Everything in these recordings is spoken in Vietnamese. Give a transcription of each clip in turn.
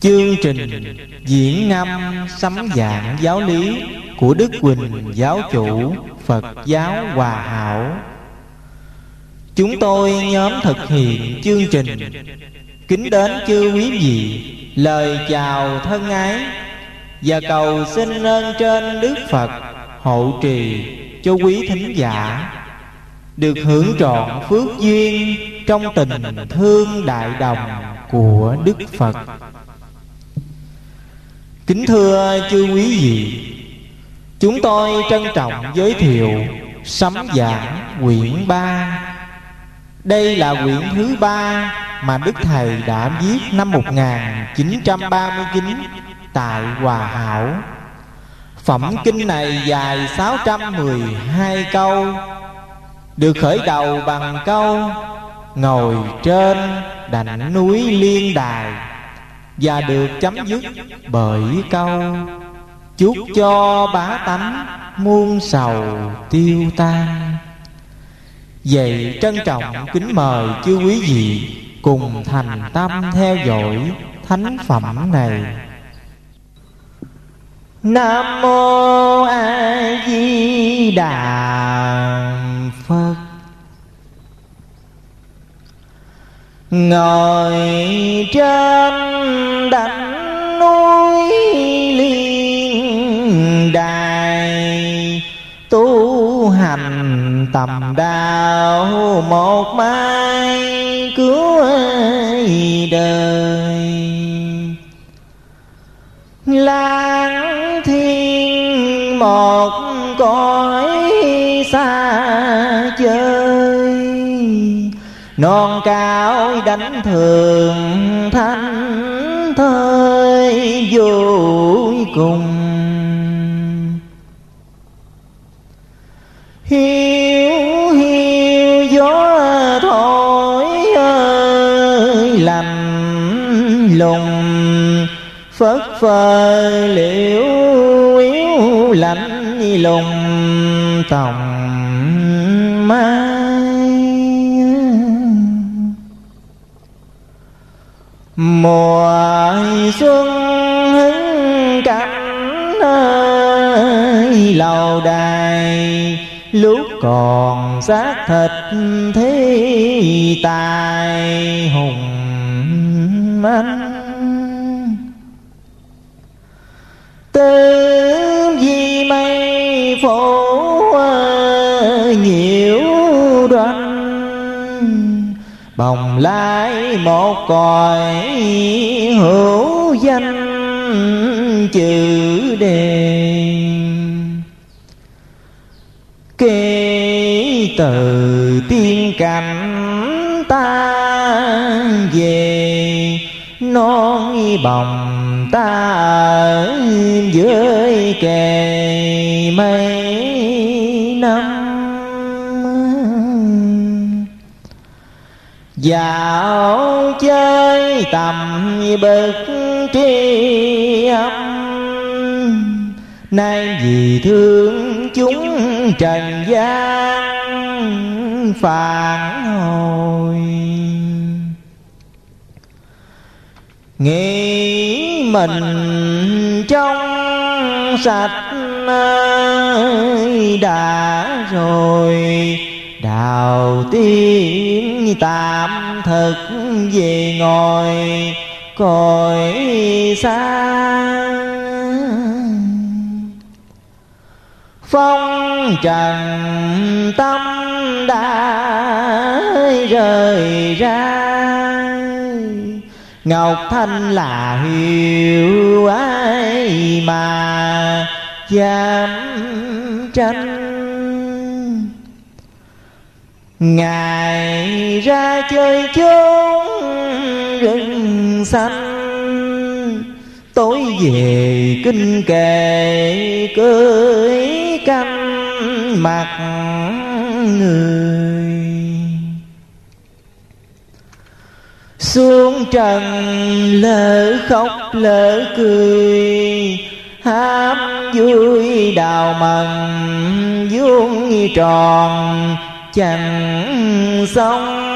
Chương trình diễn ngâm sấm dạng giáo lý của Đức Quỳnh Giáo Chủ Phật Giáo Hòa Hảo. Chúng tôi nhóm thực hiện chương trình. Kính đến chư quý vị, Lời chào thân ái Và cầu xin ơn trên Đức Phật Hộ trì cho quý thính giả Được hưởng trọn phước duyên Trong tình thương đại đồng của Đức Phật. Kính thưa chư quý vị, Chúng tôi trân trọng giới thiệu Sấm giảng quyển 3 Đây là quyển thứ ba Mà Đức Thầy đã viết năm 1939 Tại Hòa Hảo. Phẩm kinh này dài 612 câu, Được khởi đầu bằng câu, Ngồi trên đảnh núi liên đài và được chấm dứt bởi câu chúc cho bá tánh, muôn sầu tiêu tan vậy trân trọng kính mời chư quý vị cùng thành tâm theo dõi thánh phẩm này. Nam mô a di đà phật. Ngồi trên tầm đạo một mai cứu đời. Lang thiên một cõi xa chơi, non cao đánh thường thanh thơi vui cùng. Hiu phơ liễu yếu lạnh lùng tòng mai mùa xuân hứng cảnh ơi lầu đài, lúc còn xác thịt thế tài hùng anh tư di mây phổ nhiễu đoan. Bồng lai một còi hữu danh chữ đề. Kể từ tiên cảnh ta về non bồng ta ở dưới kề mấy năm. Dạo chơi tầm bực tri âm, Nay vì thương chúng trần gian phản hồi. Nghĩ mình trong sạch đã rồi. Đào tiên tạm thực về ngồi, cõi xa. Phong trần tâm đã rời ra. Ngọc Thanh là hiểu ai mà dám tranh. Ngài ra chơi chốn rừng xanh. Tối về kinh kệ cưới canh mặt người. Xuống trần lỡ khóc, lỡ cười, Hát vui đào mần vuông tròn, chẳng xong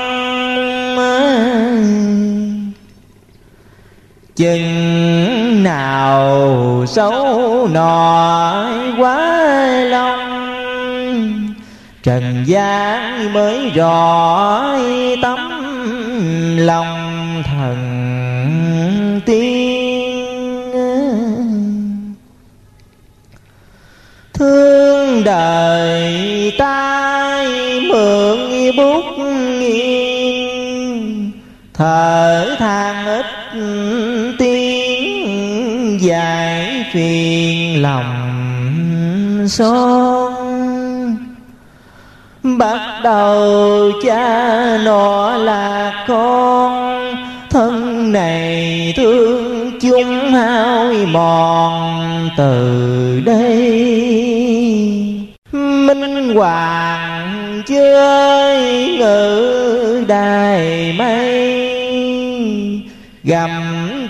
chừng nào xấu nọ quá long trần gian mới rõ tâm lòng thần tiên. Thương đời tai mượn bút nghiêng, thở than ít tiếng giải phiền lòng xót bắt đầu cha nọ là con, thân này thương chung hao mòn từ đây. Minh hoàng chơi ngự đài mây, gầm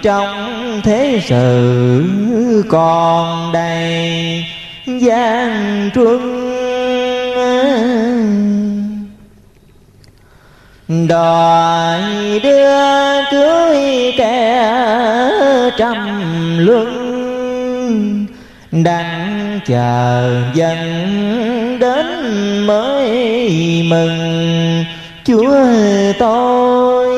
trong thế sự còn đầy gian truân đòi đưa cưới kẻ trăm luân, đang chờ dần đến mới mừng. Chúa tôi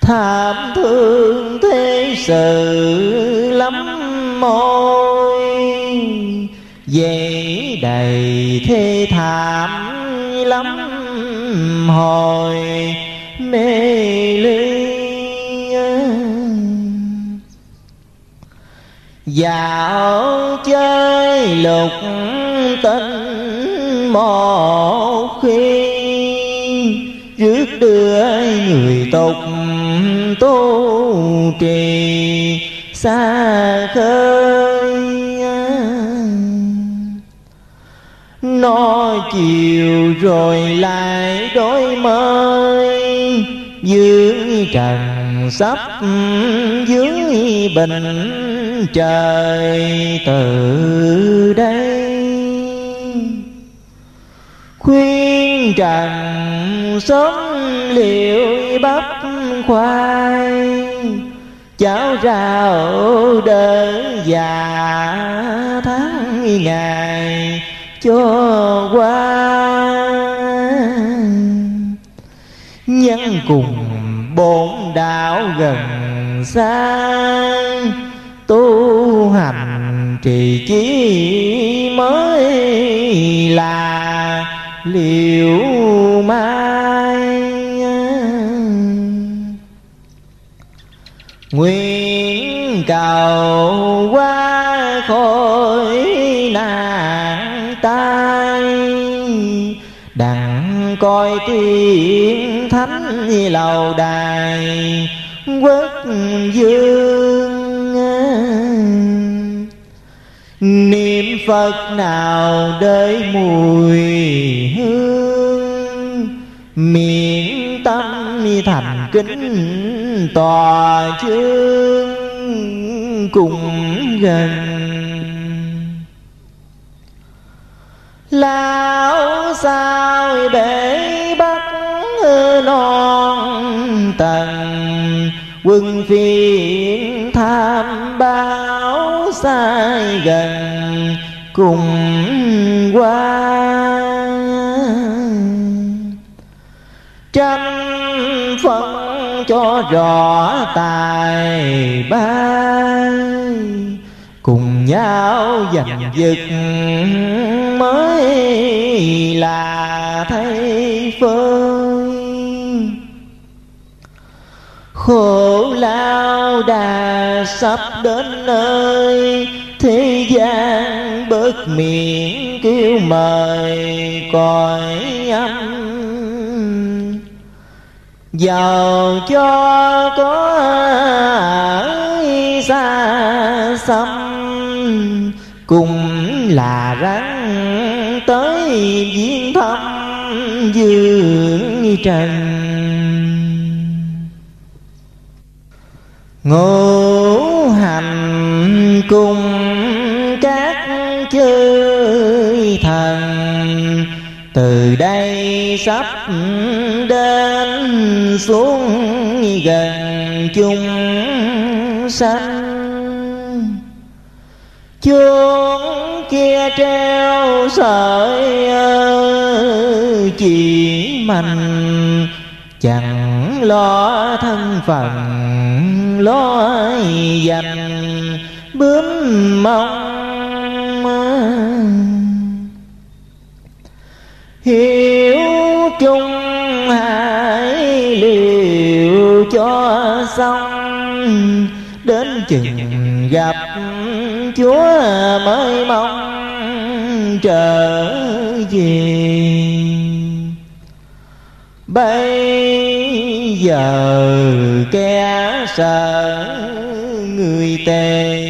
tham thương thế sự lắm môi. Về đầy thê thảm lắm hồi mê ly. Dạo chơi lục tinh một khi rước đưa người tục tu trì xa khơi. Nó chiều rồi lại đôi mới. Dưới trần sắp dưới bình trời từ đây. Khuyên trần sớm liệu bắp khoai, cháo rau đỡ già tháng ngày cho qua. Nhân cùng bổn đạo gần xa, tu hành trì chí mới là liệu mai. Nguyện cầu qua khỏi coi tiên thánh lầu đài quốc dương. Niệm phật nào đợi mùi hương miệng tâm thành kính tòa chương cùng gần. Lão sao bể bắt non tầng quân phiền tham báo sai gần cùng qua. Trăm phận cho rõ tài ba nhau giành giật mới là thấy phơi. Khổ lao đà sắp đến nơi, thế gian bớt miệng kêu mời cõi âm. Giàu cho có xa xăm cùng là rắn tới viên thăm dương trần. Ngũ hành cùng các chơi thần từ đây sắp đến xuống gần chung sanh chuông kia treo sợi chỉ mạnh chẳng lo thân phận, lo dành bướm mong hiểu chung hãy liệu cho xong, đến chừng gặp chúa mới mong trở về. Bây giờ kẻ sợ người tề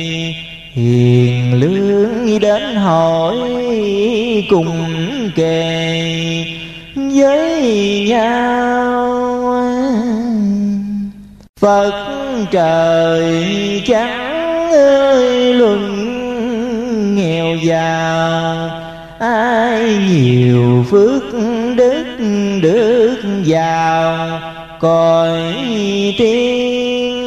hiền lương đến hỏi cùng kề với nhau. Phật trời chẳng ơi luận nghèo giàu ai nhiều phước đức đức giàu cõi tiên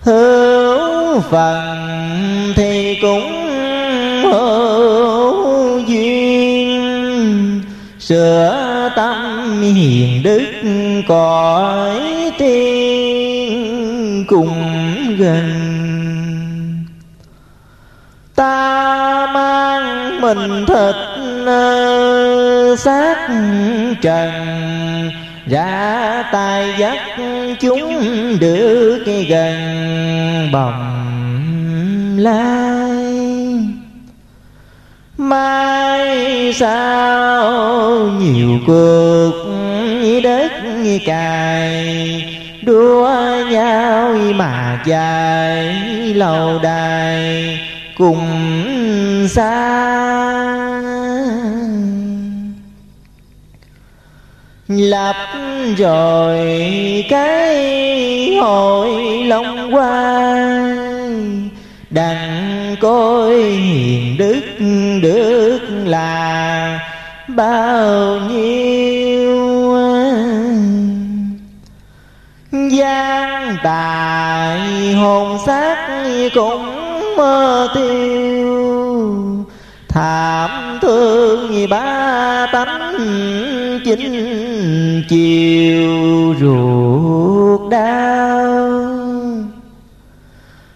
hữu phần thì cũng hữu duyên. Sửa tâm hiền đức cõi tiên cùng gần. Ta mang mình thịt ờ, xác trần. Ra tay dắt chúng được gần bồng lai. Mai sao nhiều cuộc, đất cài đua nhau mà dài lâu đài cùng xa. Lập rồi cái hội long qua đặng coi hiền đức đức là bao nhiêu gian tài hồn xác cũng mơ tiêu. Thảm thương ba tánh chính chiều ruột đau.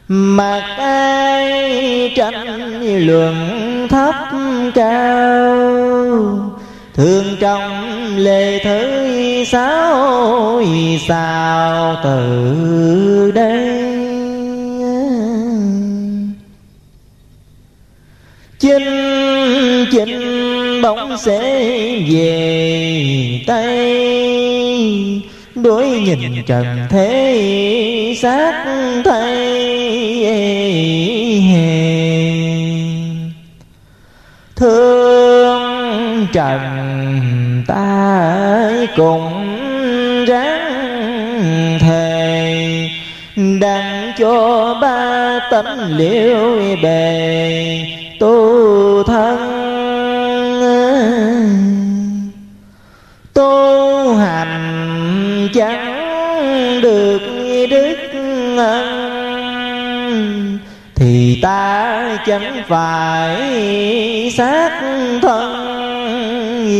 Mặc ai tranh luận thấp cao. Thương trong lệ thứ sáu sao từ đây? Chinh chinh bóng sẽ về tây đối nhìn trần thế xác thay. Thương trần ta cùng ráng thề đặng cho ba tánh liễu bề tu thân. Tu hành chẳng được đức ân thì ta chẳng phải xác thân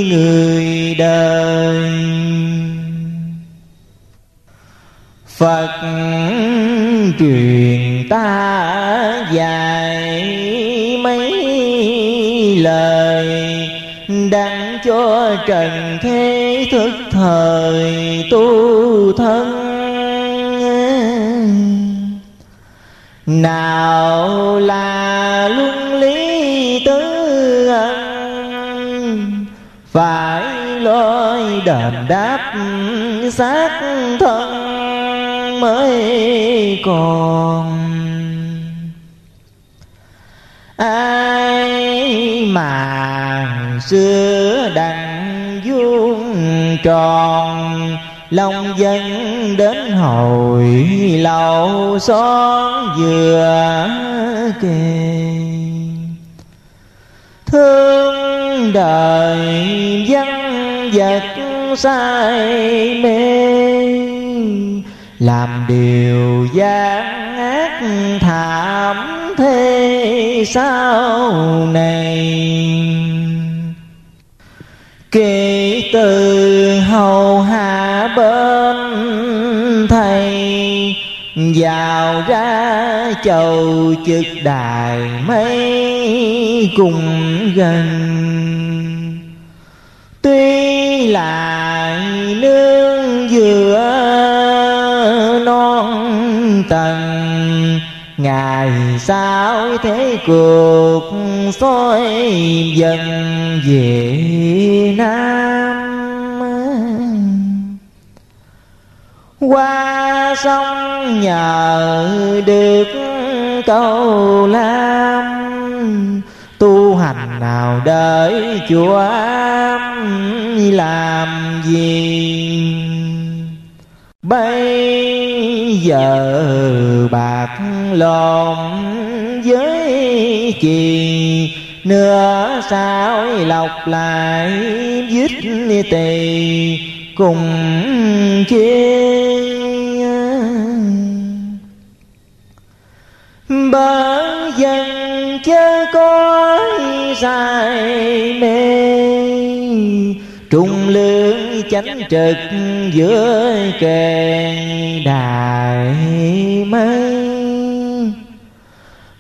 người đời Phật truyền ta dạy mấy lời Đặng cho trần thế thức thời tu thân. Nào là luân Phải lối đền đáp xác thân mới còn. Ai mà xưa đặng vuông tròn, lòng dân đến hồi lâu xóm vừa kề. Thương đời dân vật say mê. Làm điều gian ác thảm thế sau này. Kể từ hầu hạ bên thầy, vào ra chầu trực đài mấy cùng gần tuy là nương giữa non tầng ngày sau thế cuộc soi dần về nam? Qua sông nhờ được câu lam tu hành nào đợi chúa làm gì? Bây giờ bạc lòng với chì nửa sao lọc lại dít tỳ cùng chia sai mê. Trung lương chánh trực giữa kề đại mây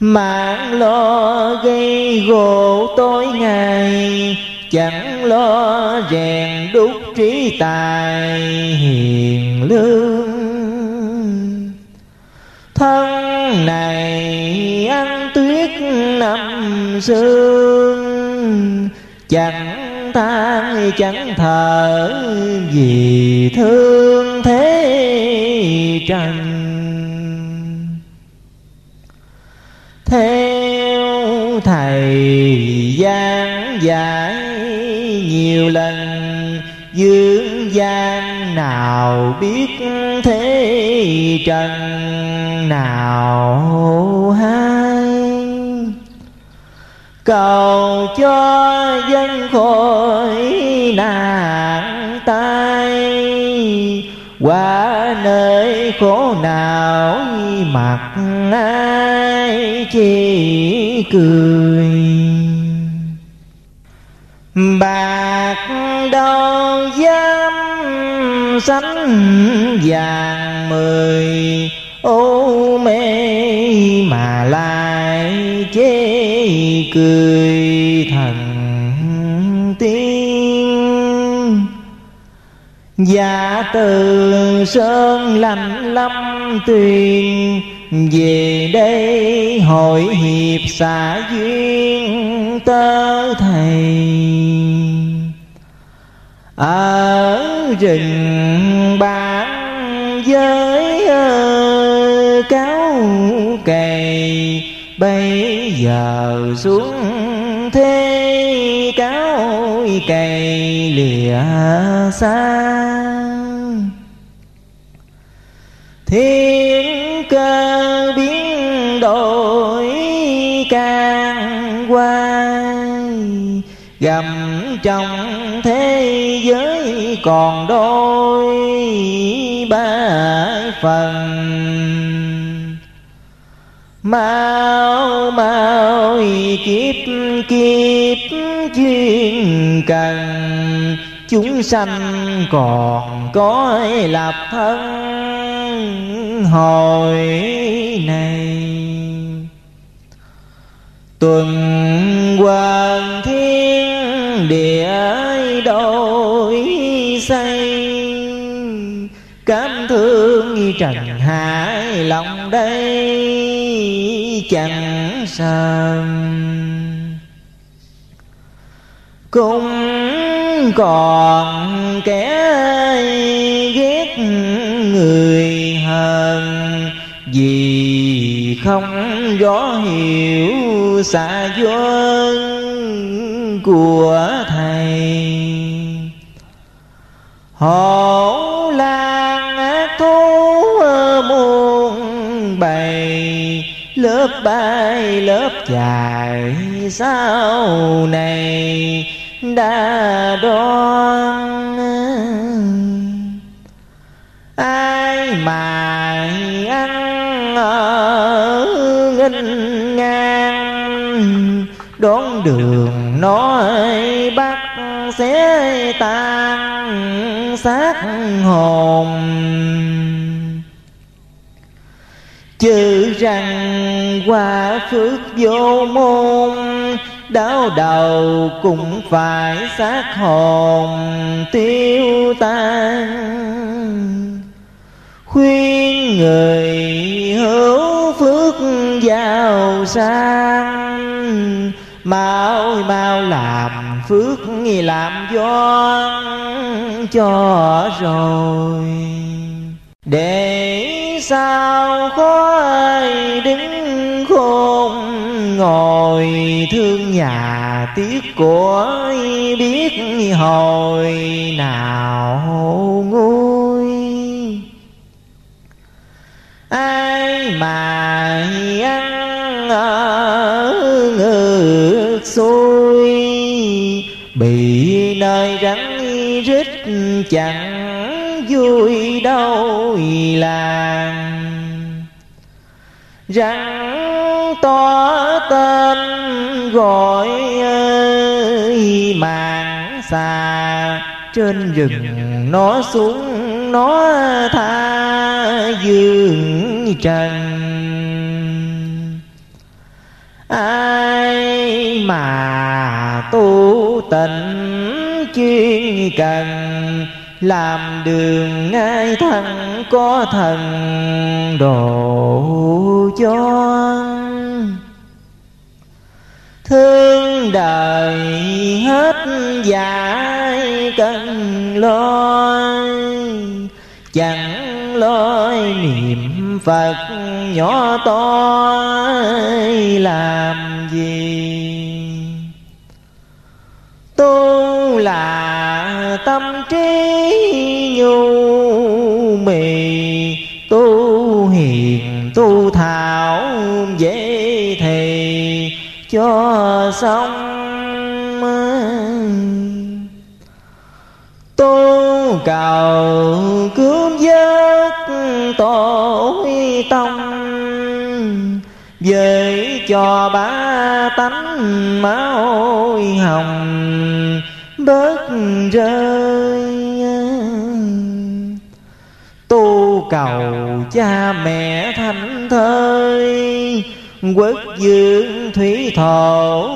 mạng lo gây gỗ tối ngày chẳng lo rèn đúc trí tài hiền lương. Thân này ăn tuyết năm sương chẳng than chẳng thở vì thương thế trần. Theo thầy gian giải nhiều lần, dương gian nào biết thế trần nào hay cầu cho dân khỏi nạn tai, qua nơi khổ nào mặt ai chỉ cười. Bạc đâu dám sánh vàng mười, ô mê cười thần tiên giả từ sơn lạnh lâm tuyền, Về đây hội hiệp xã duyên tơ thầy. Ở rừng bán giới cáo cày bây giờ xuống thế cáo cày lìa xa. Thiên cơ biến đổi càng quay gầm trong thế giới còn đôi ba phần mau mau, kiếp kiếp chuyên cần. Chúng sanh còn có lập thân hồi này? Tuần hoàng thiên địa đổi xây cảm thương trần hải lòng đây chẳng sờn. Cũng còn kẻ ghét người hờn, vì không rõ hiểu xa duyên của thầy. Hổ lớp bay lớp dài sau này đã đoan ai mà ăn ở nghênh ngang? Đón đường nói bắt sẽ tan xác hồn chữ rằng qua phước vô môn, đau đầu cũng phải xác hồn tiêu tan. Khuyên người hữu phước giàu sang, mau mau làm phước làm do cho rồi. Để sao có ai đứng khôn ngồi? Thương nhà tiếc của biết hồi nào nguôi? Ai mà ăn ở ngược xuôi? Bị nơi rắn rít chẳng vui đâu làng rắn to tên gọi màn xà trên rừng nó xuống, nó tha dương trần. Ai mà tu tịnh chuyên cần làm đường ngay thân có thần độ cho thương đời hết dại cần lo chẳng lo niệm phật nhỏ to làm gì? Tu là tâm trí nhu mì, tu hiền, tu thảo dễ thì cho xong tu cầu cứu giấc tội tông về cho ba tánh máu hồng bớt rơi. Tu cầu cha mẹ thanh thơi quốc dương thủy thổ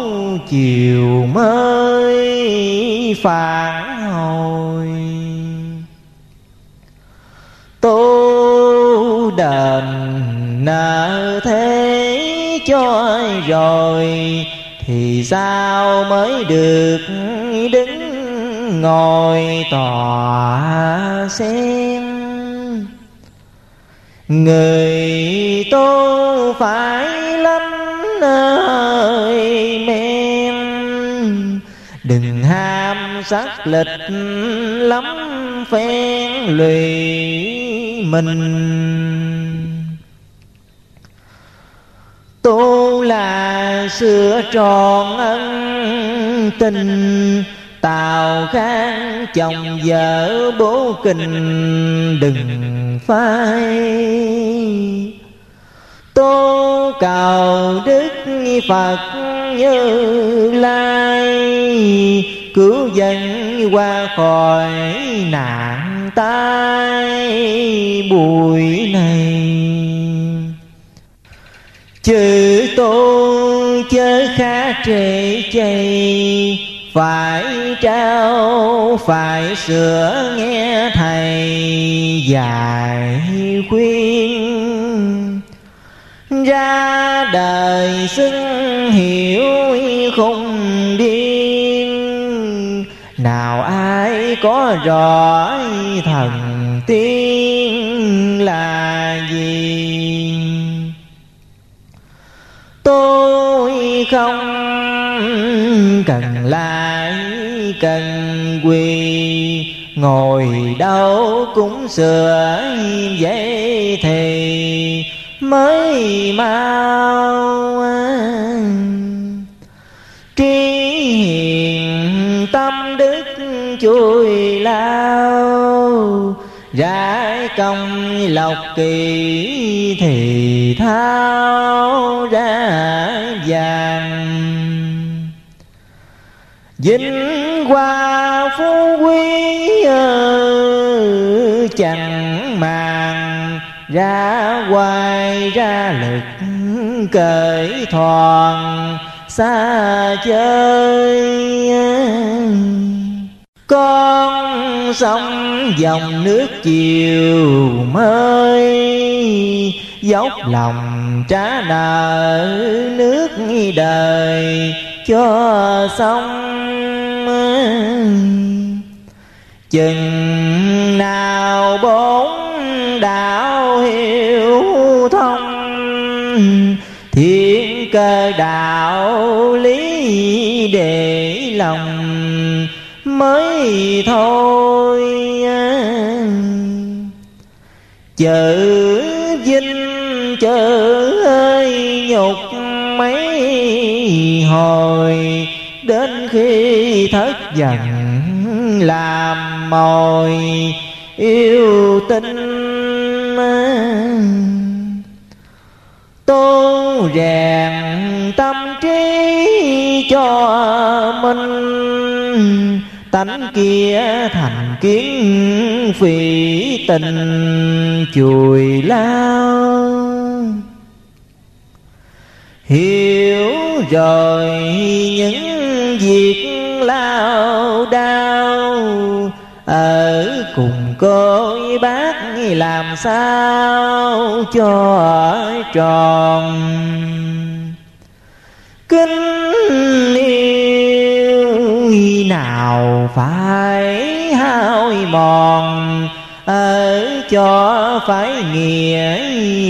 chiều mới phản hồi. Tu đền nợ thế cho rồi thì sao mới được đứng ngồi tòa xem? Người tu phải lắm nơi men. Đừng ham sắc lịch lắm phen lụy mình tu là sửa tròn ân tình tào khang chồng vợ bố kình đừng phai. Tô cầu đức phật như lai, cứu dân qua khỏi nạn tai. Bụi này chữ tôn chớ khá trễ chày. Phải trao, phải sửa nghe thầy dạy khuyên. Ra đời xưng hiểu không điên. Nào ai có rõ thần tiên là tôi không cần lại cần quỳ. Ngồi đâu cũng sửa vậy thì mới mau. Trí hiền tâm đức chui lao giải công lộc kỳ thì thao ra vàng. Vinh hoa phú quý chẳng màng, ra hoài ra lực cởi thoảng xa chơi. Con sông dòng nước chiều mới. Dốc lòng trả nợ nước đời cho sông chừng nào bốn đạo hiểu thông thiên cơ đạo lý để lòng mới thôi. Chữ vinh chữ ơi, nhục mấy hồi. Đến khi thất dần làm mồi yêu tinh tu rèn tâm trí cho mình tánh kia thành kiến phỉ tình chùi lao. Hiểu rồi những việc lao đau ở cùng cô bác làm sao cho tròn. Kinh nào phải hao mòn, ở cho phải nghĩa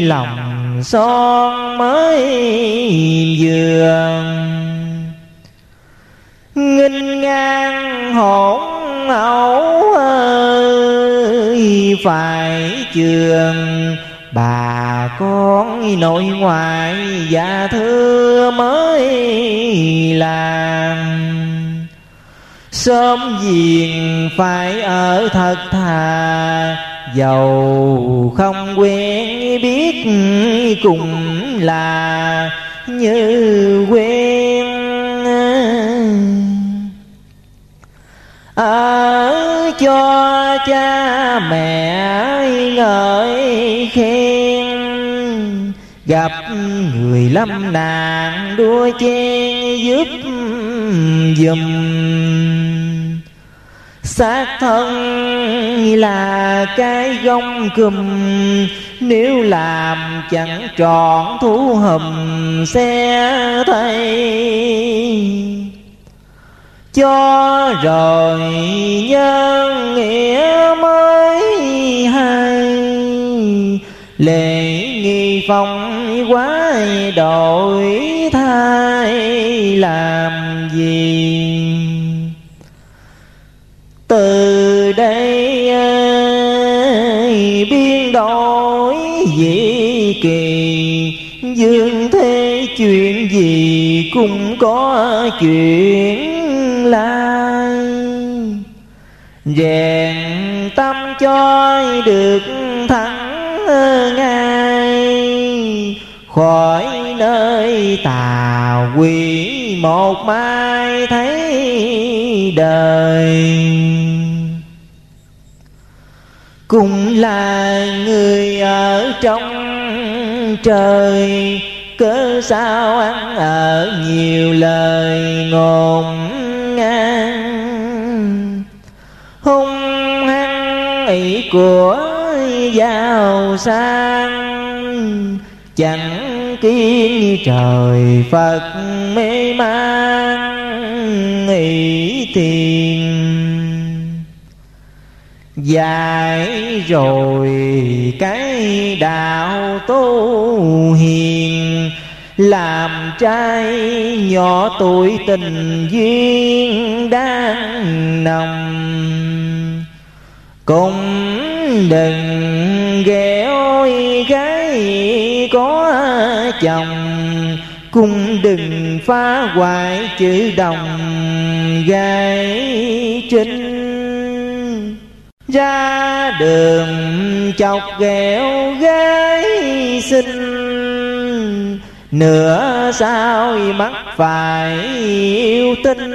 lòng son mới vừa nghinh ngang hỗn ẩu ơi, phải trường bà con nội ngoại và thưa mới làm sớm diền phải ở thật thà. Dầu không quen biết cùng là như quen. Ở cho cha mẹ ngợi khen gặp người lâm nạn đua che giúp dùm. Xác thân là cái gông cùm, nếu làm chẳng trọn thú hầm xe thay. Cho rồi nhân nghĩa mới hay lệ nghi phong quá đổi thay, làm gì? Từ đây biên đổi dị kỳ? Dương thế chuyện gì cũng có chuyện lai. Rèn tâm cho được ngay khỏi nơi tà quỷ một mai thấy đời. Cũng là người ở trong trời, cớ sao ăn ở nhiều lời ngôn ngang. Hung hăng ý của giàu sang, chẳng kiến trời phật mê man nghĩ tiền dài rồi cái đạo tu hiền, làm trai nhỏ tuổi tình duyên đang nồng cùng đừng ghẹo gái có chồng. Cũng đừng phá hoại chữ đồng gái chính. Ra đường chọc ghẹo gái xinh, nửa sao mắc phải yêu tinh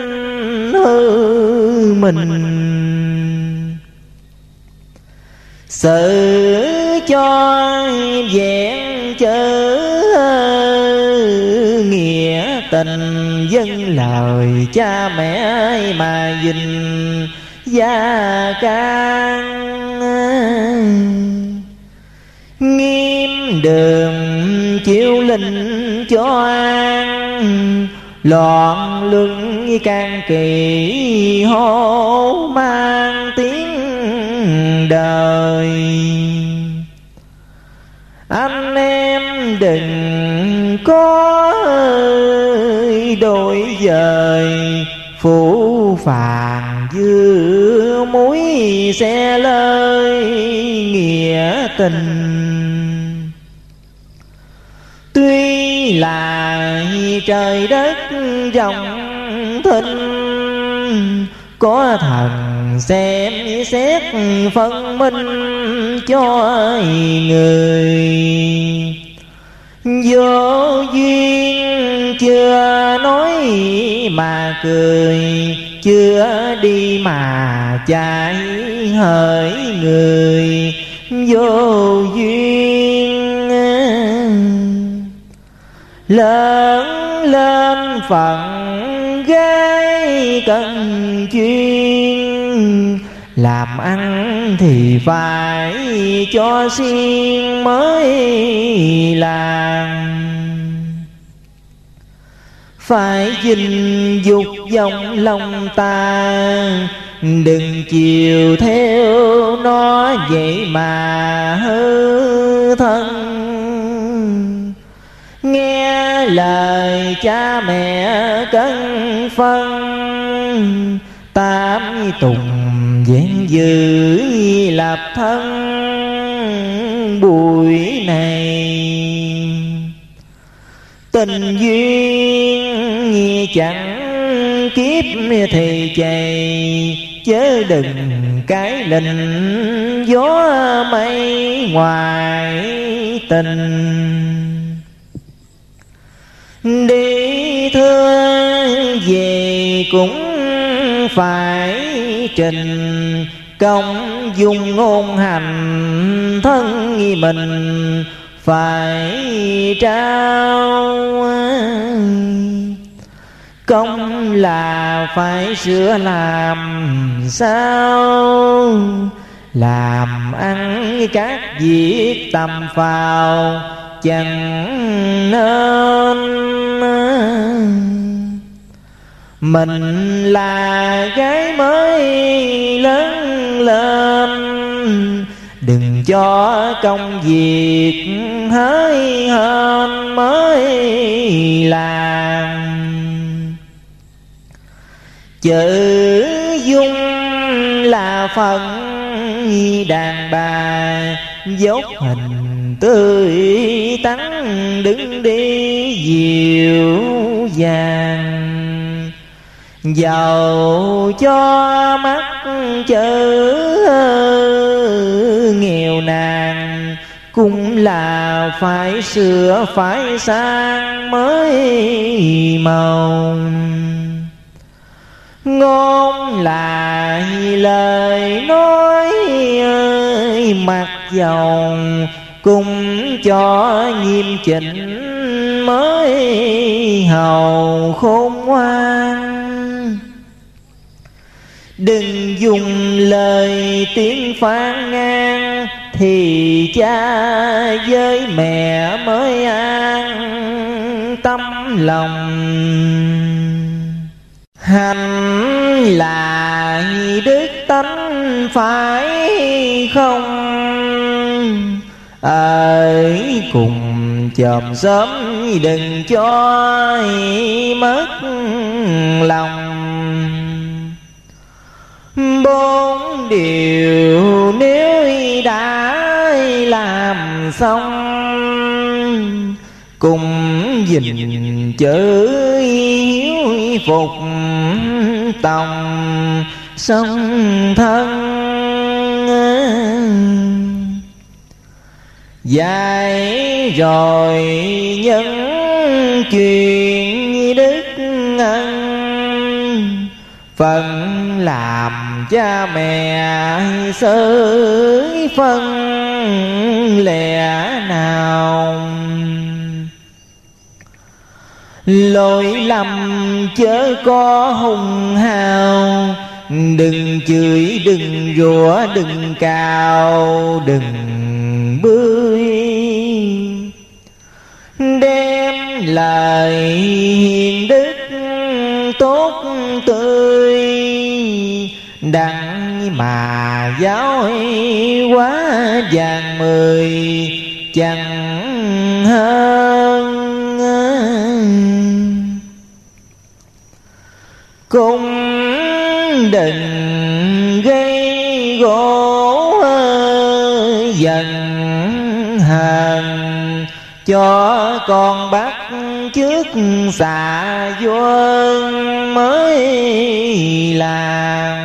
hư mình sự cho vẹn chớ nghĩa tình dân lời cha mẹ mà dình gia can. Nghiêm đường chiếu linh cho an, loạn luân can kỳ hô mang tiếng đời. Anh em đừng có đổi dời phủ phàng dư muối xe lơi nghĩa tình. Tuy là trời đất rộng thinh có thần xem xét phân minh cho người. Vô duyên chưa nói mà cười, chưa đi mà chạy hỡi người. Vô duyên, lớn lên phận gái cần chuyên làm ăn thì phải cho xiên mới làm phải dình dục dòng lòng ta, đừng chiều theo nó vậy mà hư thân. Nghe lời cha mẹ cân phân tám tùng vẹn giữ lập thân buổi này. Tình duyên chẳng kiếp thì chày, chớ đừng cái lình gió mây ngoài tình. Đi thương về cũng phải trình công dung ngôn hành thân mình phải trao công là phải sửa làm sao? Làm ăn các việc tầm phào chẳng nên mình là gái mới lớn lên. Đừng cho công việc hơi hơn mới làm. Chữ dung là phần đàn bà dốc hình tươi tắn đứng đi dịu dàng giàu cho mắt chữ nghèo nàn, cũng là phải sửa, phải sang mới màu. Ngôn là lời nói ơi mặt cũng cùng cho nghiêm chỉnh mới hầu khôn ngoan. Đừng dùng lời tiếng phán ngang, Thì cha với mẹ mới an tâm lòng. Hành là đức tánh phải không? Ở cùng chòm sớm đừng cho mất lòng bốn điều nếu đã làm xong, cùng gìn chữ hiếu phục tòng song thân. Dài rồi nhân chuyện phần làm cha mẹ sới phân lẻ nào. Lỗi lầm chớ có hùng hào, đừng chửi, đừng rủa, đừng cào, đừng bươi. Đem lời hiền đức đặng mà giáo quá, vàng mười chẳng hơn. Cũng đừng gây gỗ dần hờn cho con bắt trước xà vuông mới làm.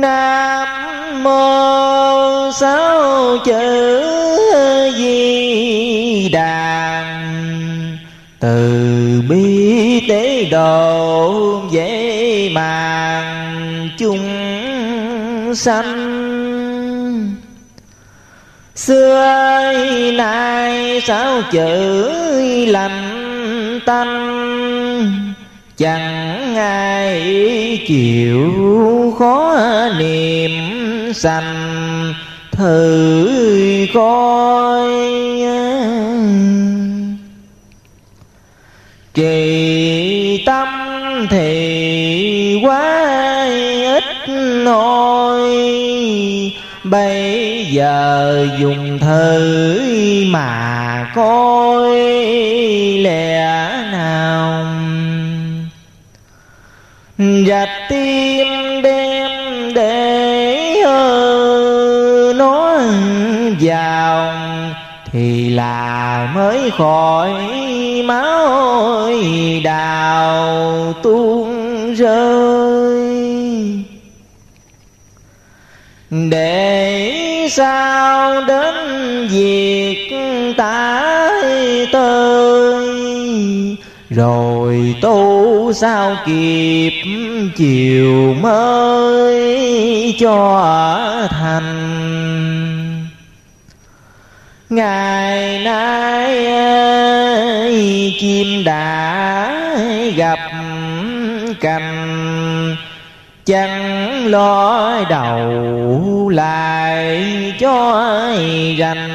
Nam mô sáu chữ di đà. Từ bi tế độ dễ màng chung sanh. Xưa nay sao chữ lành tanh chẳng ai chịu khó niệm sanh, thử coi. Trì tâm thì quá ít nôi bây giờ dùng thử mà coi lẽ nào và tim đem để nó vào thì là mới khỏi máu đào tuôn rơi. Để sao đến việc tái tơi rồi tu sao kịp chiều mới cho thành? Ngày nay chim đã gặp cành, chẳng lo đầu lại cho rành.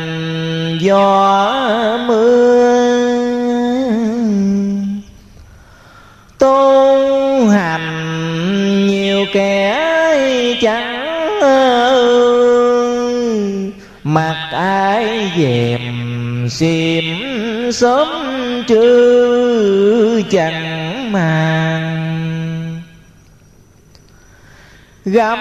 Gió mưa kẻ chẳng. Mặc ai dèm xiêm sớm trưa chẳng màng. Gặm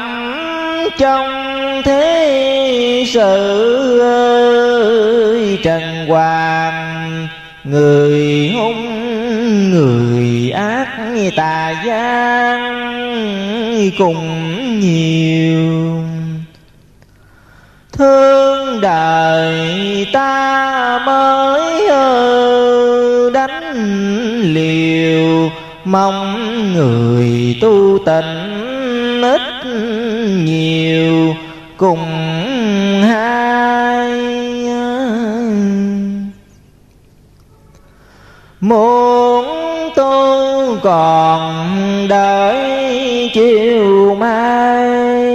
trong thế sự ơi, trần hoàng, người hung, người ác, tà gian cùng nhiều. Thương đời ta mới đánh liều, mong người tu tịnh ít nhiều cùng hai. Muốn tu còn đợi chiều mai,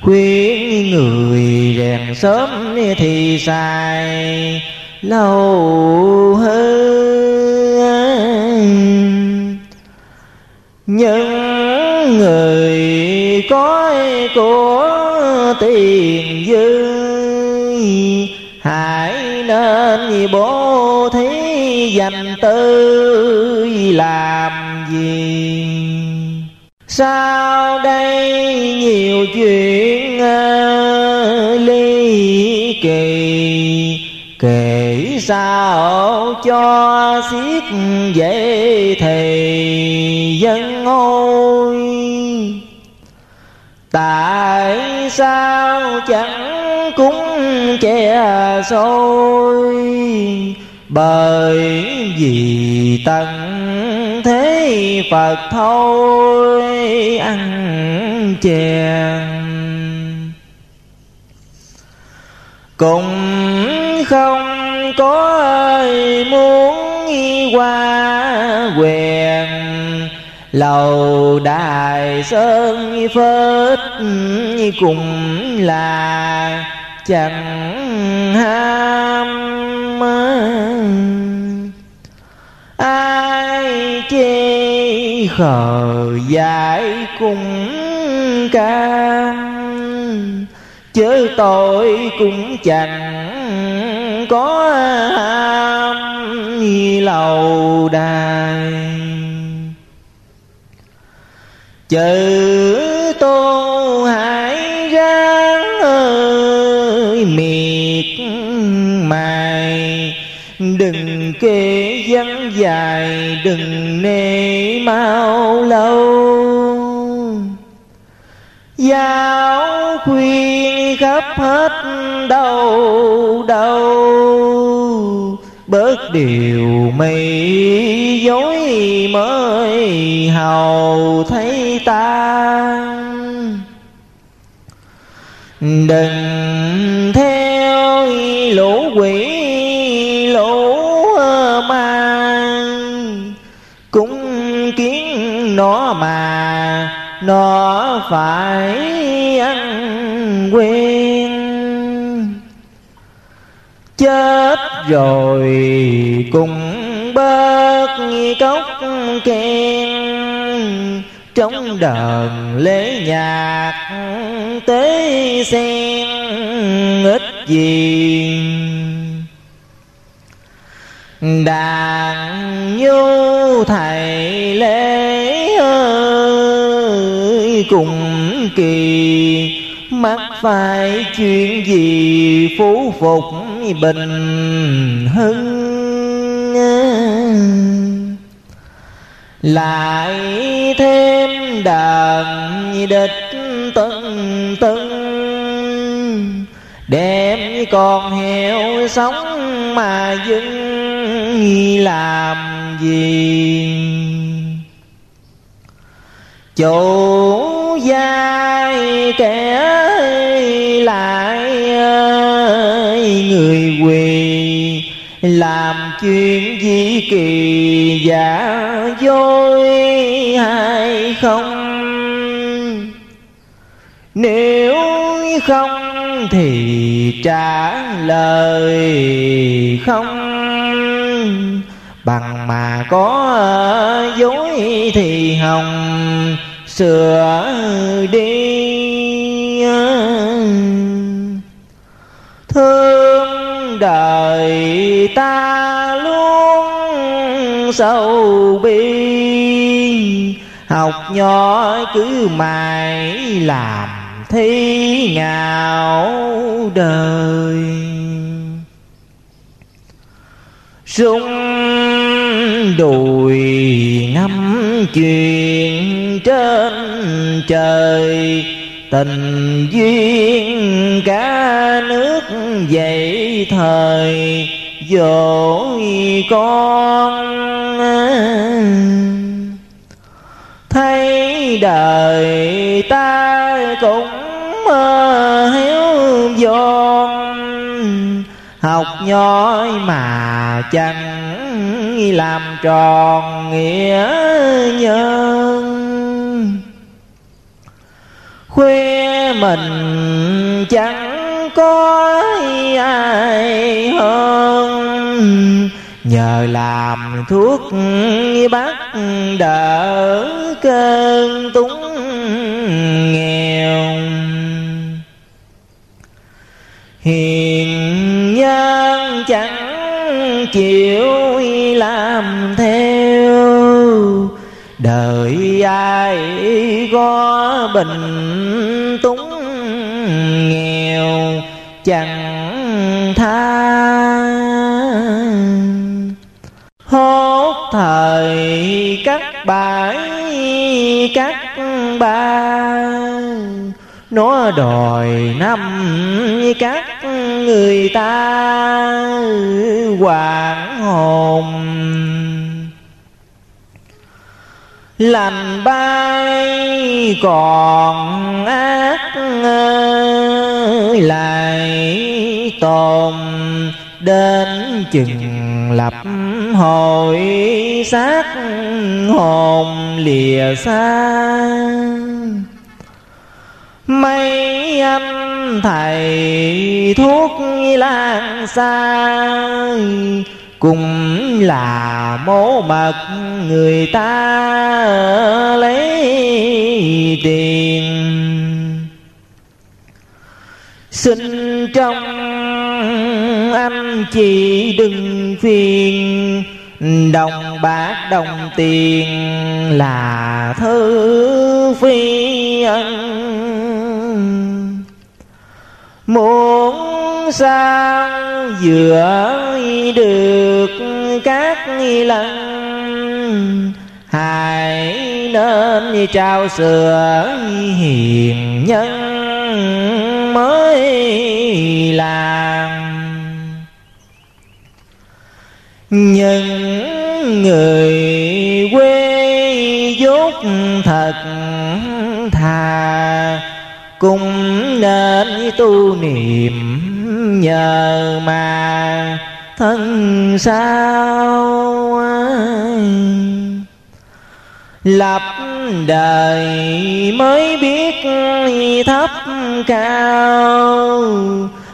khuyên người rèn sớm thì xài lâu hơn. Những người có của tiền dư, hãy nên bố thí dành tư làm gì? sau đây nhiều chuyện à, ly kỳ? Kể sao cho xiết dễ thì dân ôi? Tại sao chẳng cúng che sôi bởi vì tận thế phật thôi, ăn chèn cũng không có ai muốn qua quyền lầu đài sơn phết cùng là chẳng ham ai chê khờ dại cùng cam chớ tội cũng chẳng có ham lầu đài. Chữ tô hải ráng ơi miệt mài, đừng kêu vắng dài, đừng nề mau lâu. Giáo khuyên khắp hết đâu đâu, bớt điều mây dối mới hầu thấy ta. Đừng phải ăn quen chết rồi cùng bớt cốc khen trong đờn lễ nhạc tế sen ít gì? Đàn nhu thầy lên kỳ. Mắc phải chuyện gì phú phục bình hưng. Lại thêm đàn địch tân tân đem con heo sống mà dưng làm gì? Chủ dài kẻ lại người quỳ làm chuyện gì kỳ giả dối hay không? Nếu không thì trả lời không. Bằng mà có dối thì hồng sửa đi. Thương đời ta luôn sâu bi. Học nhỏ cứ mãi làm thi ngạo đời. Sung đùi ngắm chuyện trên trời. Tình duyên cả nước dậy thời, dỗ con. Thấy đời ta cũng héo dọn học nhói mà chẳng làm tròn nghĩa nhân. Khuya mình chẳng có ai hơn. Nhờ làm thuốc bắt đỡ cơn túng nghèo. Hiền chịu làm theo. Đời ai có bình túng nghèo, chẳng tha. Hốt thời các bãi, các ba, nó đòi năm các người ta hoàng hồn. Lành bay còn ác lại tồn đến chừng lập hồi xác hồn lìa xa. Mấy anh thầy thuốc lan xa cũng là mố mật người ta lấy tiền. Xin trong anh chị đừng phiền, đồng bạc đồng tiền là thứ phi ân muốn sao vừa được các lần, hãy nên trao sửa hiền nhân mới làm. Những người quê dốt thật thà cũng nên tu niệm nhờ mà. Thân sao? Lập đời mới biết thấp cao.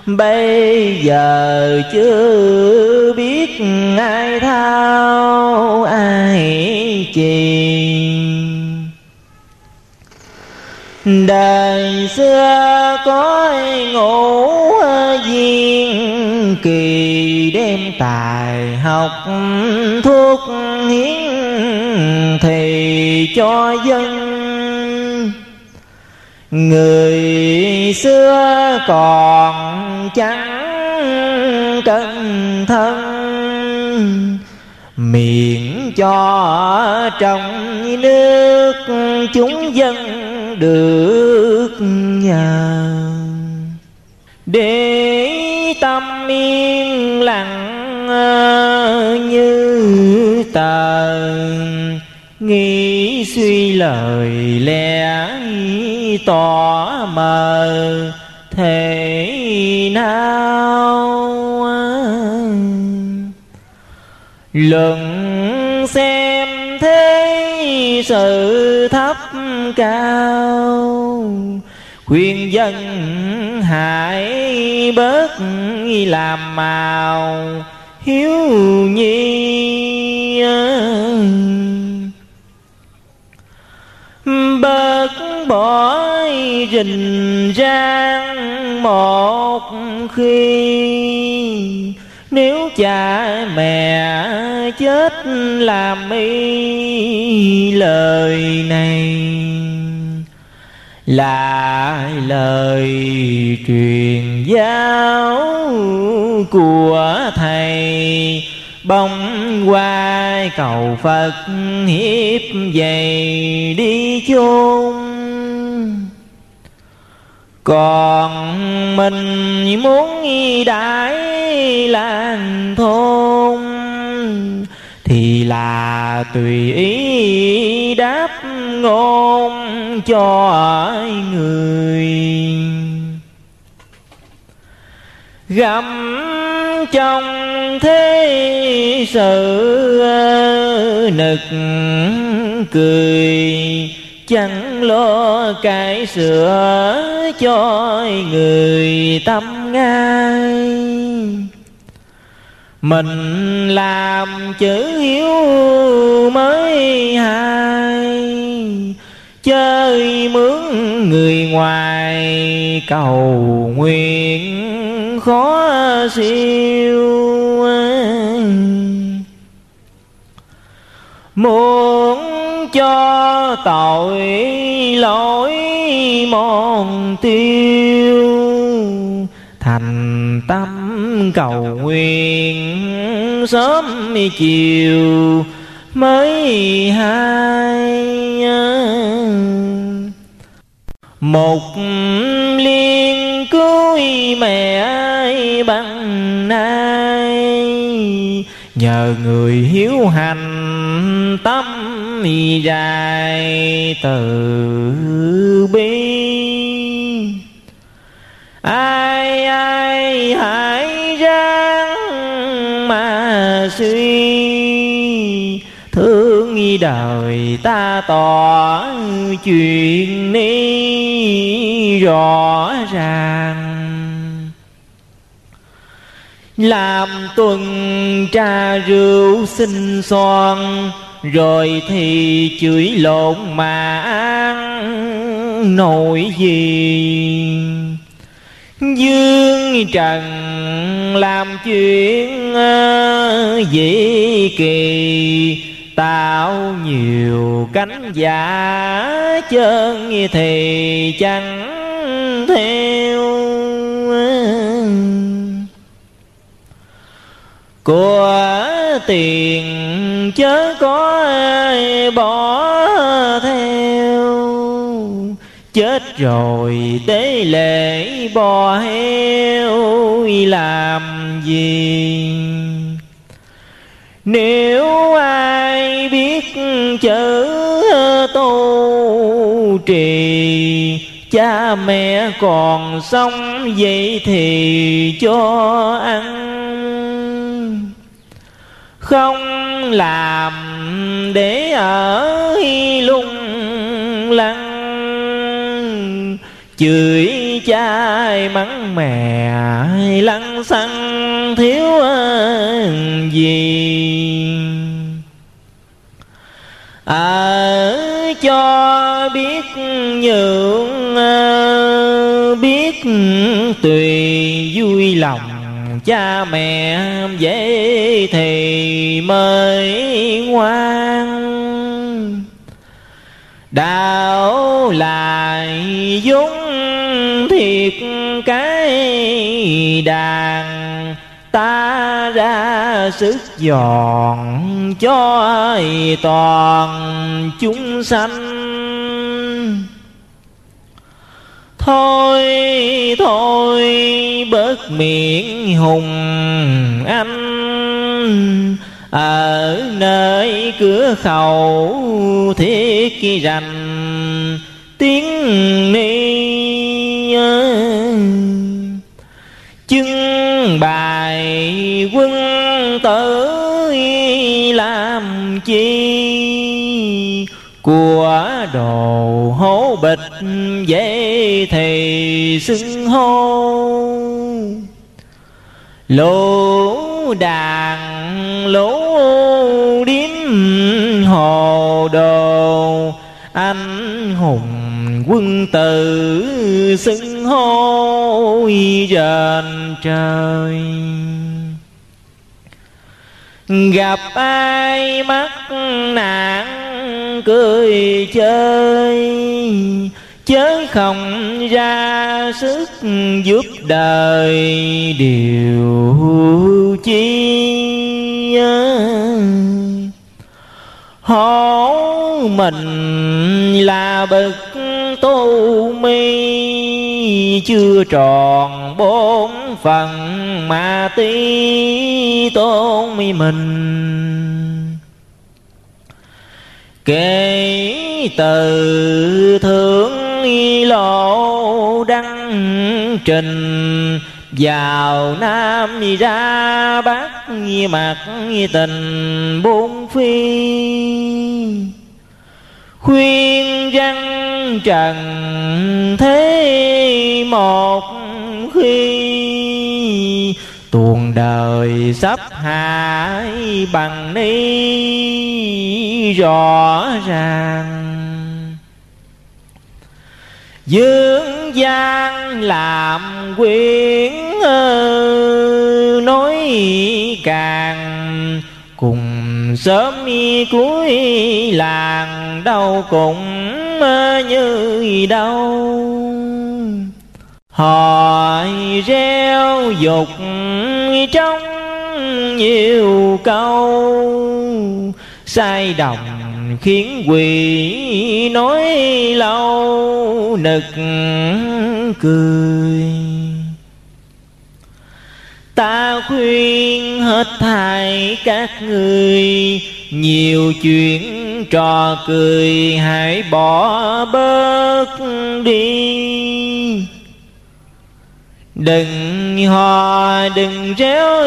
Bây giờ chưa biết ai thao ai chì đời xưa có ngủ duyên kỳ, đêm tài học thuốc hiến thì cho dân. Người xưa còn chẳng cẩn thân miệng cho trong nước chúng dân được nhờ để tâm yên lặng ờ, như tờ, nghĩ suy lời lẽ tỏ mờ thể nào ờ? luận xem thế sự thấp cao. Khuyên dân hãy bớt làm màu hiếu nhi. Bớt bỏ rình rang một khi nếu cha mẹ chết làm y lời này là lời truyền giáo của thầy. Bông qua cầu phật hiếp dày đi chôn còn mình muốn đại làng thôn, thì là tùy ý đáp ngôn cho người. Gặm trong thế sự, nực cười chẳng lo cải sửa cho người tâm ngay. Mình làm chữ hiếu mới hay, chơi mướn người ngoài cầu nguyện khó siêu muốn cho tội lỗi mòn tiêu. Thành tâm cầu nguyện sớm chiều mới hai một liên cưới mẹ bằng nay nhờ người hiếu hành, tâm dài, từ bi. Ai ai, hãy ráng mà suy, thương đời ta tỏ chuyện ni rõ ràng làm tuần trà rượu xin xoan, rồi thì chửi lộn mà ăn nổi gì. Dương trần làm chuyện ờ, dĩ kỳ, Tạo nhiều cánh giả chân thì chẳng theo. Của tiền chớ có ai bỏ theo. Chết rồi tế lễ bò heo, làm gì? Nếu ai biết chữ tu trì, cha mẹ còn sống vậy thì cho ăn không làm để ở lung lăng. Chửi cha mắng mẹ lăng xăng thiếu gì? Ở cho biết nhượng ờ, biết tùy vui lòng cha mẹ dễ thì mới ngoan. Đạo lại dũng thiệt cái đàn, ta ra sức dọn cho toàn chúng sanh. Thôi thôi, bớt miệng hùng anh. Ở nơi cửa khẩu thiết rành tiếng ni Chứng bài quân tử làm chi? Của đồ hố bịch dễ thì xưng hô. Lũ đàn, lũ điếm hồ đồ, anh hùng quân tử xưng hô rền trời. Gặp ai mắc nạn cười chơi, chớ không ra sức giúp đời điều chi hổ mình là bậc tu mi, chưa tròn bốn phần mà tí tôn mi mình kể từ thượng lộ đăng trình, vào nam ra bắc mặt tình bốn phi. Khuyên răng trần thế một khi tuồng đời sắp hại bằng ni, rõ ràng. Dương gian làm quyến nói càng, cùng sớm cuối làng đâu cũng như đâu hỏi reo dục trong nhiều câu, sai đồng khiến quỷ nói lâu, nực cười. Ta khuyên hết thảy các người, nhiều chuyện trò cười hãy bỏ bớt đi đừng hò, đừng réo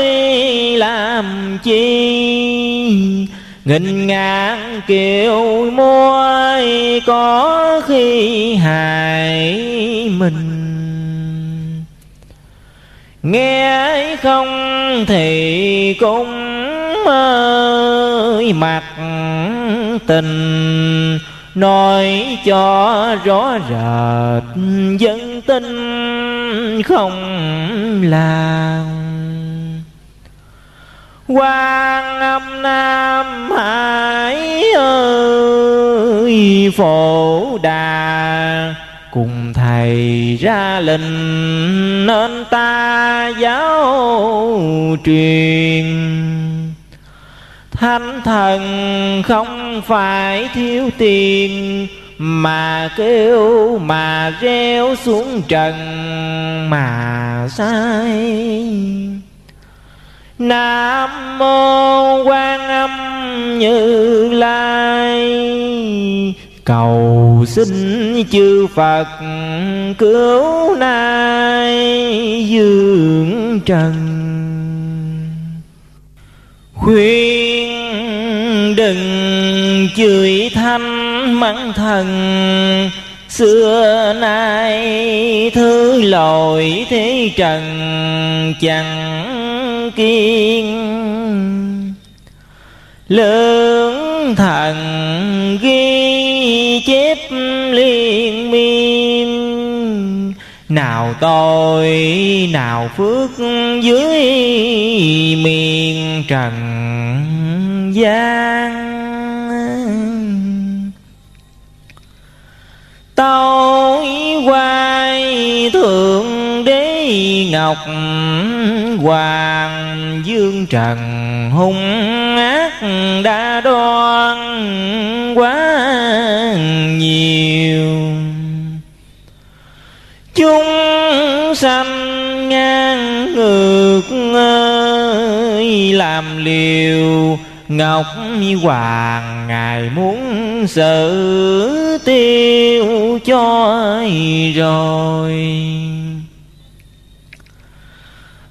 làm chi. Nghìn ngàn kiều môi có khi hại mình. Nghe không thì cũng ơi mặt tình. Nói cho rõ rệt dân tin không làm quan âm nam hải ơi, phổ đà, cùng thầy ra lệnh nên ta giáo truyền. Thánh thần không phải thiếu tiền mà kêu, mà reo xuống trần, mà sai nam mô quan âm như lai. Cầu xin chư phật cứu nay dương trần. Khuyên đừng chửi thanh mắng thần. Xưa nay thứ lỗi thế trần chẳng kiên. Lưỡng thần ghi chép liên miên. Nào tôi nào phước dưới miền trần gian. Thượng đế ngọc hoàng dương trần hung ác đã đoan quá nhiều. Chúng sanh ngang ngược ơi làm liều Ngọc Hoàng, Ngài muốn sự tiêu cho rồi?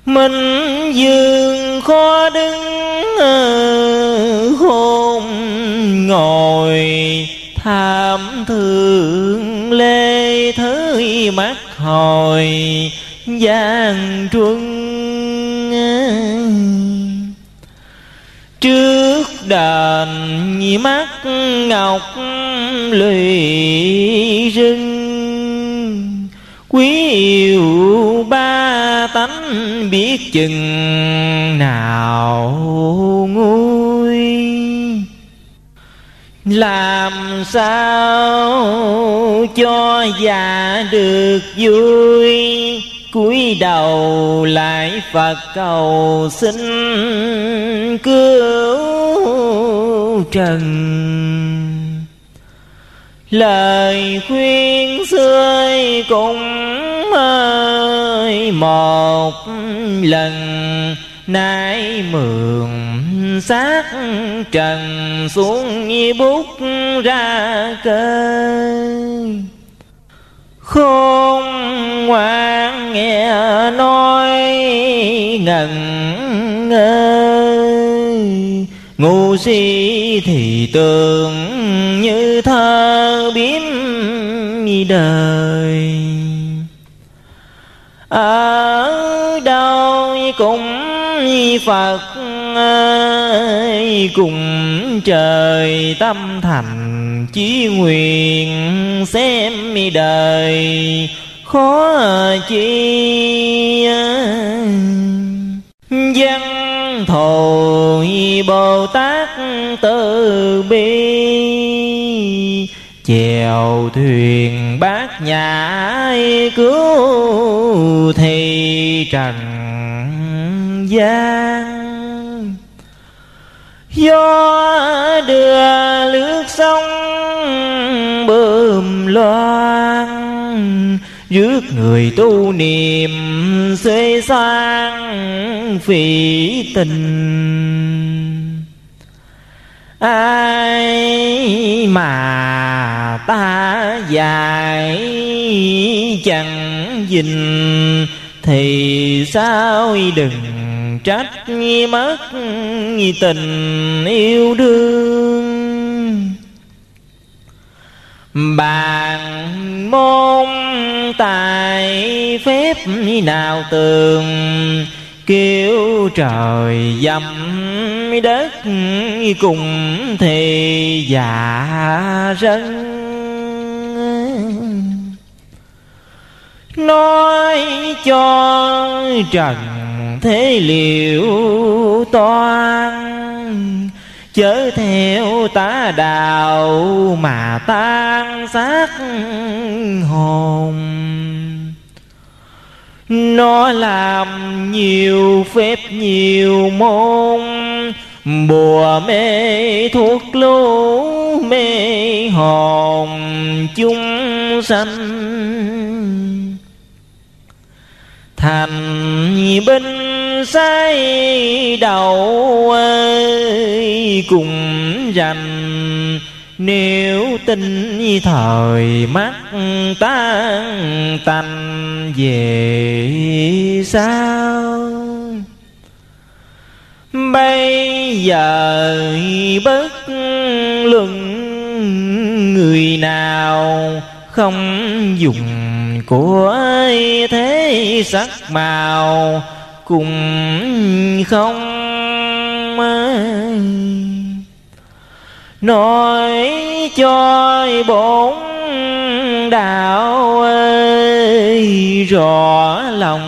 Minh dương khó đứng hôn ngồi Tham thương lê thứ mắt hồi, gian truân. Trước đền mắt ngọc lụy rưng. Quý yêu ba tánh biết chừng nào nguôi. Làm sao cho già được vui? Cúi đầu lại phật cầu xin cứu trần. Lời khuyên xưa cũng ơi một lần. Nay mượn xác trần xuống như bút ra cơn khôn ngoan nghe nói ngần ngơ ngu si thì tưởng như thơ biến đời. Ở đâu cũng phật cùng trời tâm thành chí nguyện xem đời. Khó chi dân thù bồ tát từ bi. Chèo thuyền bát nhã cứu thì trần gian. Do đưa lướt sông bơm loan rước người tu niệm xê sang phỉ tình ai mà ta dài chẳng dình, thì sao đừng trách mất tình yêu đương? Bàn môn tài phép nào tường? Kêu trời dầm đất cùng thì dạ rân. Nói cho trần thế liệu toan chớ theo ta đạo mà tan xác hồn. Nó làm nhiều phép nhiều môn, bùa mê thuốc lú mê hồn chúng sanh thành binh say đầu ơi, cùng rành nếu tin thời mắt tan tành, về sao? Bây giờ bất luận người nào không dùng của thế sắc màu cùng không nói cho bổn đạo ơi, rõ lòng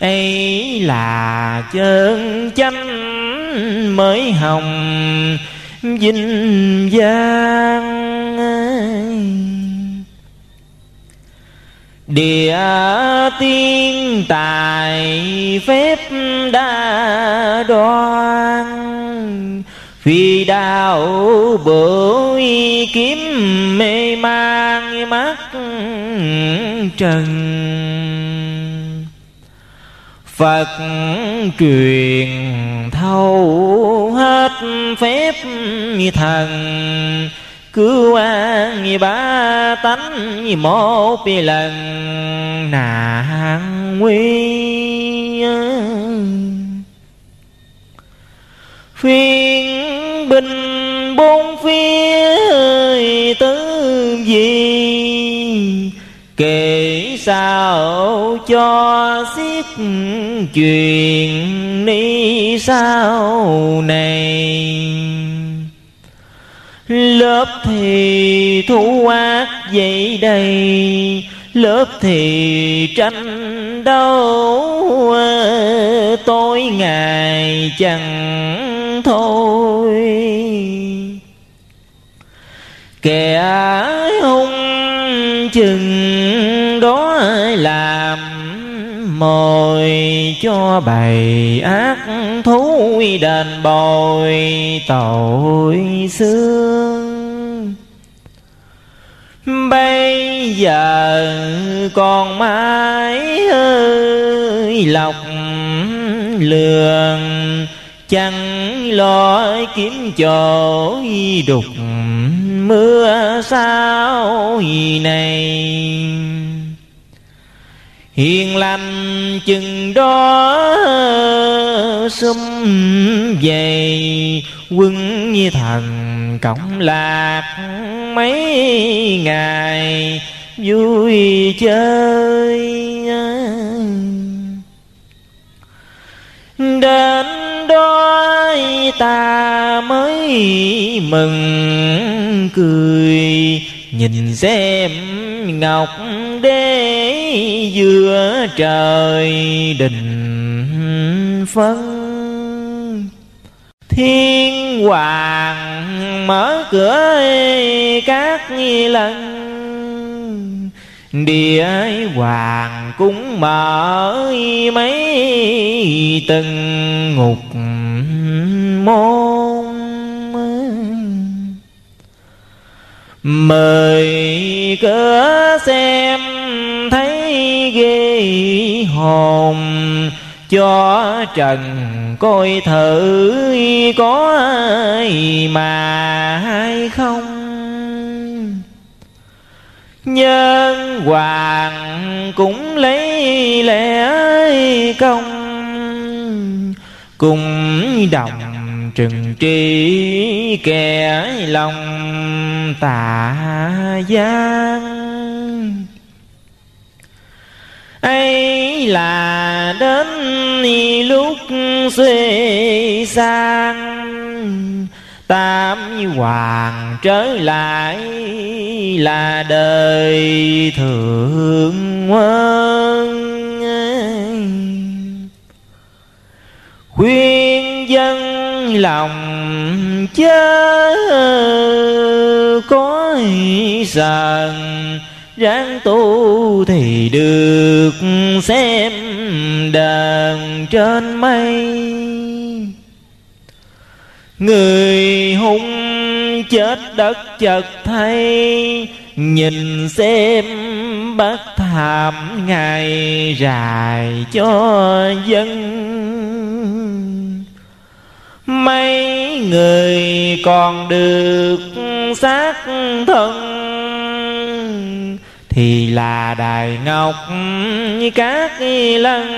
ấy là chân chánh mới hồng vinh giang Địa tiên tài phép đa đoan, Phi đạo bửu kiếm mê mang mắt trần. Phật truyền thâu hết phép thần cứu an ba tánh một lần nạn nguy phiên binh bốn phía tứ gì kể sao cho xiết chuyện ni sao này? Lớp thì thu ác dậy đầy, Lớp thì tranh đấu Tối ngày chẳng thôi. Kẻ hung chừng đó làm? Mồi cho bầy ác thú đền bồi tội xương. Bây giờ còn mãi ơi lọc lường, chẳng lo kiếm chỗ đục mưa sao này hiền lành chừng đó xum về, quân như thần cộng lạc mấy ngày, vui chơi. Đến đó ta mới mừng cười nhìn xem ngọc đế giữa trời đình phân. Thiên hoàng mở cửa các lần. Địa hoàng cũng mở mấy từng ngục môn. Mời cửa xem thấy ghê hồn. Cho trần coi thử có ai mà hay không. Nhân hoàng cũng lấy lẽ công cùng đồng trừng trị kẻ lòng tà gian. Ấy là đến lúc xê sang tam hoàng trở lại là đời thượng quân. Khuyên dân lòng chớ có sờn ráng tu thì được xem đàn trên mây. Người hung chết đất chợt thay nhìn xem bất thảm ngày dài cho dân mấy người còn được xác thân thì là đài ngọc các lăng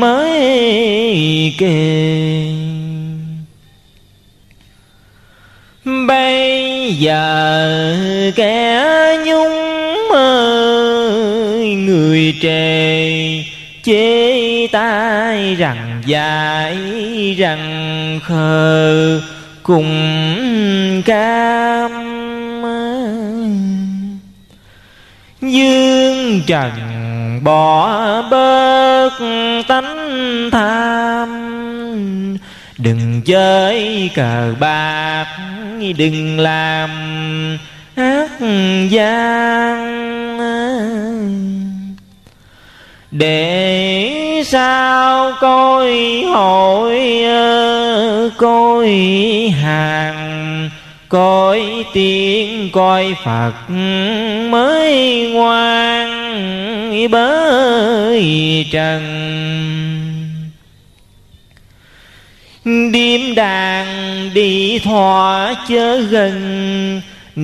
mới kề. Bây giờ kẻ nhung mơ người trề chế tai rằng dài rằng khờ cùng cam. Dương trần bỏ bớt tánh tham. Đừng chơi cờ bạc, đừng làm ác gian để sao coi hội coi hàng, coi tiếng, coi phật mới ngoan bới trần. Điềm đàn đi thỏa chớ gần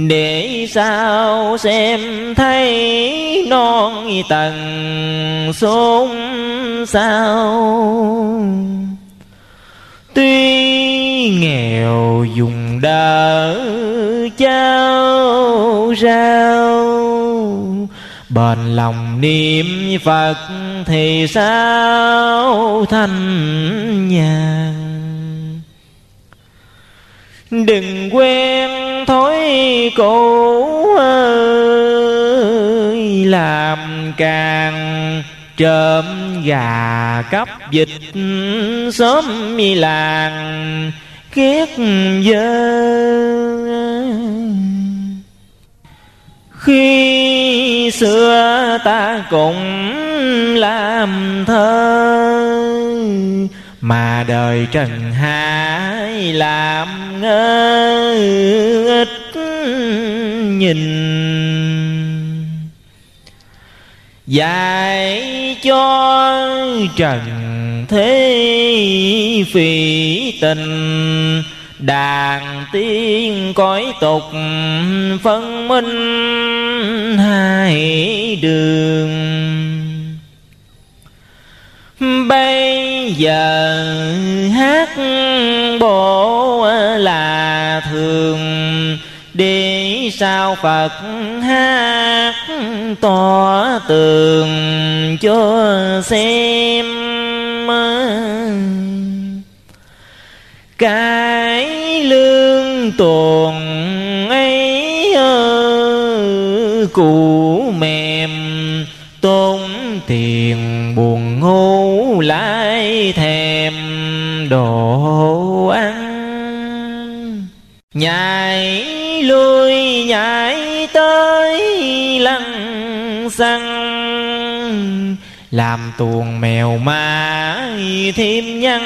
để sao xem thấy non tầng xôn sao? Tuy nghèo dùng đỡ chao rau, bền lòng niệm phật thì sao thanh nhàn đừng quen thói cũ ơi, làm càng trộm gà cắp dịch sớm mi làng kiết dơ. Khi xưa ta cùng làm thơ mà đời trần hải làm ngơ ít nhìn. Dạy cho trần thế phỉ tình, đàn tiên cõi tục phân minh hai đường bây giờ hát bộ là thường để sao phật hát tỏ tường cho xem. Cái lương tuồng ấy cụ mềm tôn tiền buồn ngu lại thèm đồ ăn. Nhảy lui, nhảy tới lăng xăng. Làm tuồng mèo ma thêm nhân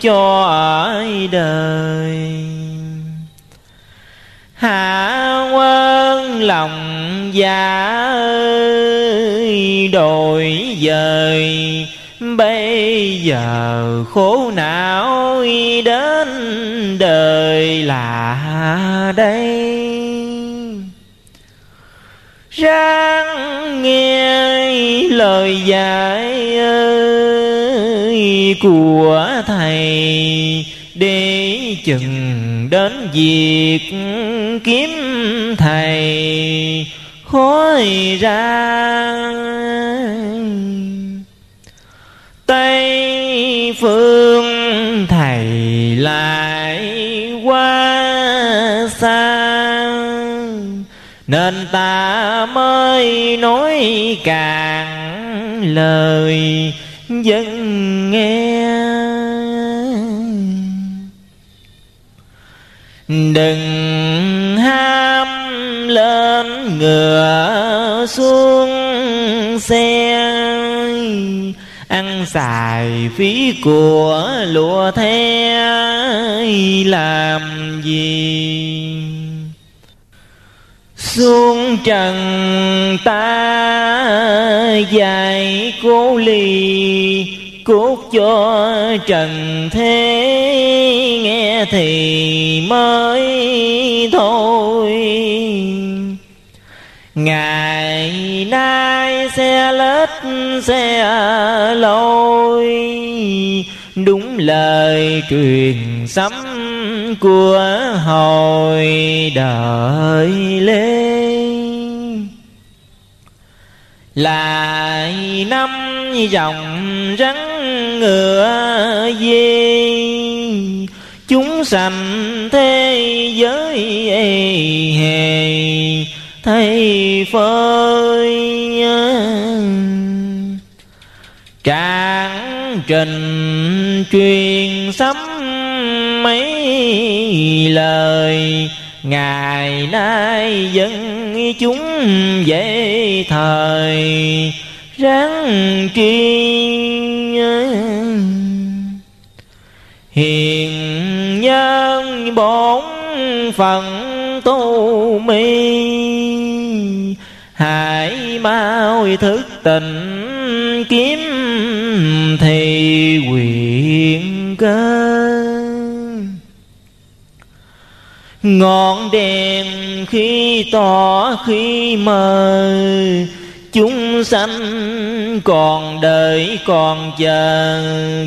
cho đời. Hạ quân lòng giả đổi dời bây giờ khổ não đến đời là đây. Ráng nghe lời dạy của thầy để chừng đến việc kiếm thầy khói ra tây phương, thầy lại quá xa. Nên ta mới nói càng lời dân nghe. Đừng ham lên ngựa xuống xe ăn xài phí của lụa the làm gì? Xuống trần ta dạy cố ly cốt cho trần thế. Nghe thì mới thôi ngày nay xe lết, xe lôi. Đúng lời truyền sấm của hồi đời Lê. lại năm dòng rắn ngựa dê chúng sanh thế giới hề thay phơi Trạng trình truyền sấm mấy lời, Ngày nay dân chúng dễ thời. Ráng tri Hiền nhân bổn phận tu mi. Hãy mau thức tỉnh, kiếm thì quyền cơ. Ngọn đèn khi tỏ, khi mờ, chúng sanh còn đợi, còn chờ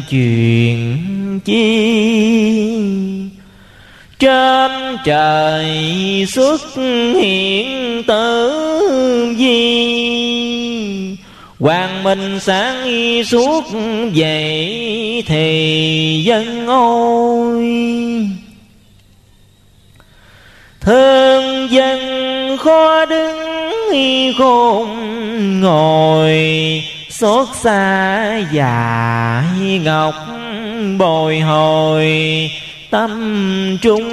chuyện chi trên trời xuất hiện tử vi. Hoàng minh sáng suốt vậy thì dân ôi. Thương dân khó đứng khôn ngồi, Xót xa già ngọc bồi hồi tâm trung.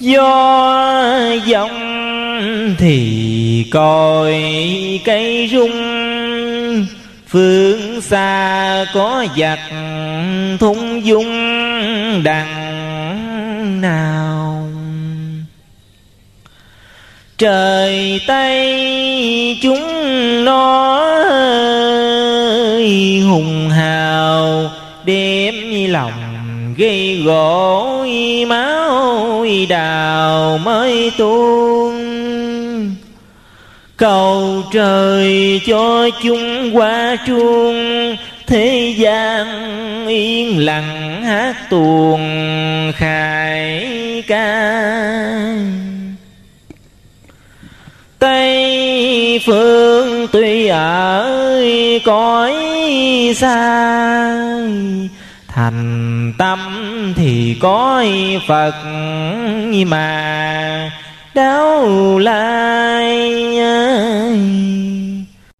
Do giọng thì coi cây rung. Phương xa có giặc thung dung đằng nào. Trời tây chúng nó gây gỗ máu đào mới tuôn. Cầu trời cho chúng qua chuông, thế gian yên lặng hát tuồng khải ca. Tây phương tuy ở cõi xa thành tâm thì có phật mà đau lai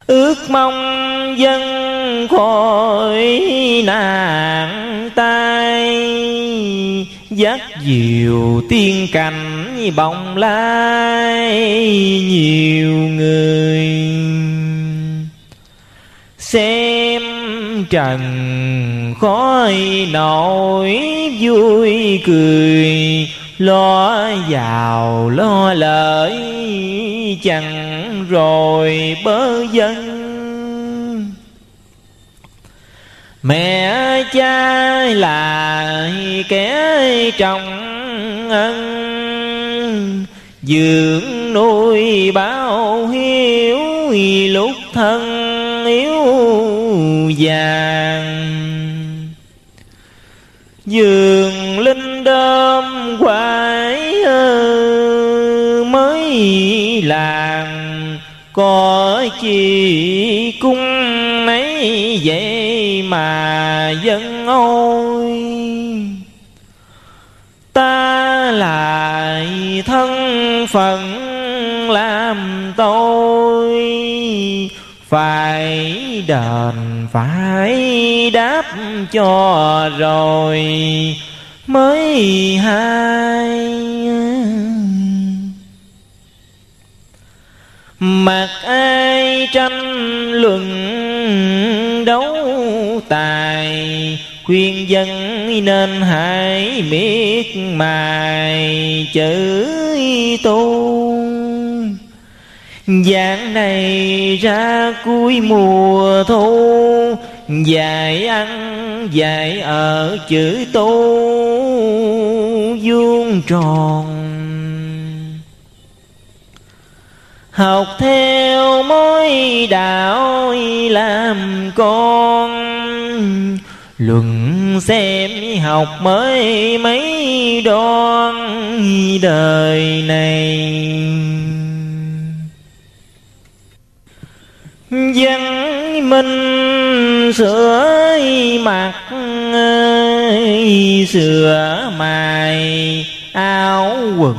ước mong dân khỏi nạn tai dắt diều tiên cảnh bồng lai nhiều người xem trần khói nổi vui cười. Lo giàu, lo lợi, chẳng rồi bơ dân vâng. mẹ cha là kẻ trọng ân, dưỡng nuôi bao hiếu lúc thân vàng Dường linh đơm quái mới làng, có chi cung nấy vậy mà dân ôi. Ta lại thân phận làm tôi phải đền, phải đáp cho rồi. Mới hay. Mặc ai tranh luận đấu tài, khuyên dân nên hãy miết mài chữ tu dạng này ra cuối mùa thu dài ăn dài ở chữ tu, vuông tròn. Học theo mối đạo làm con, luận xem học mới mấy đoan đời này. Văn minh sửa mặt sửa mài áo quần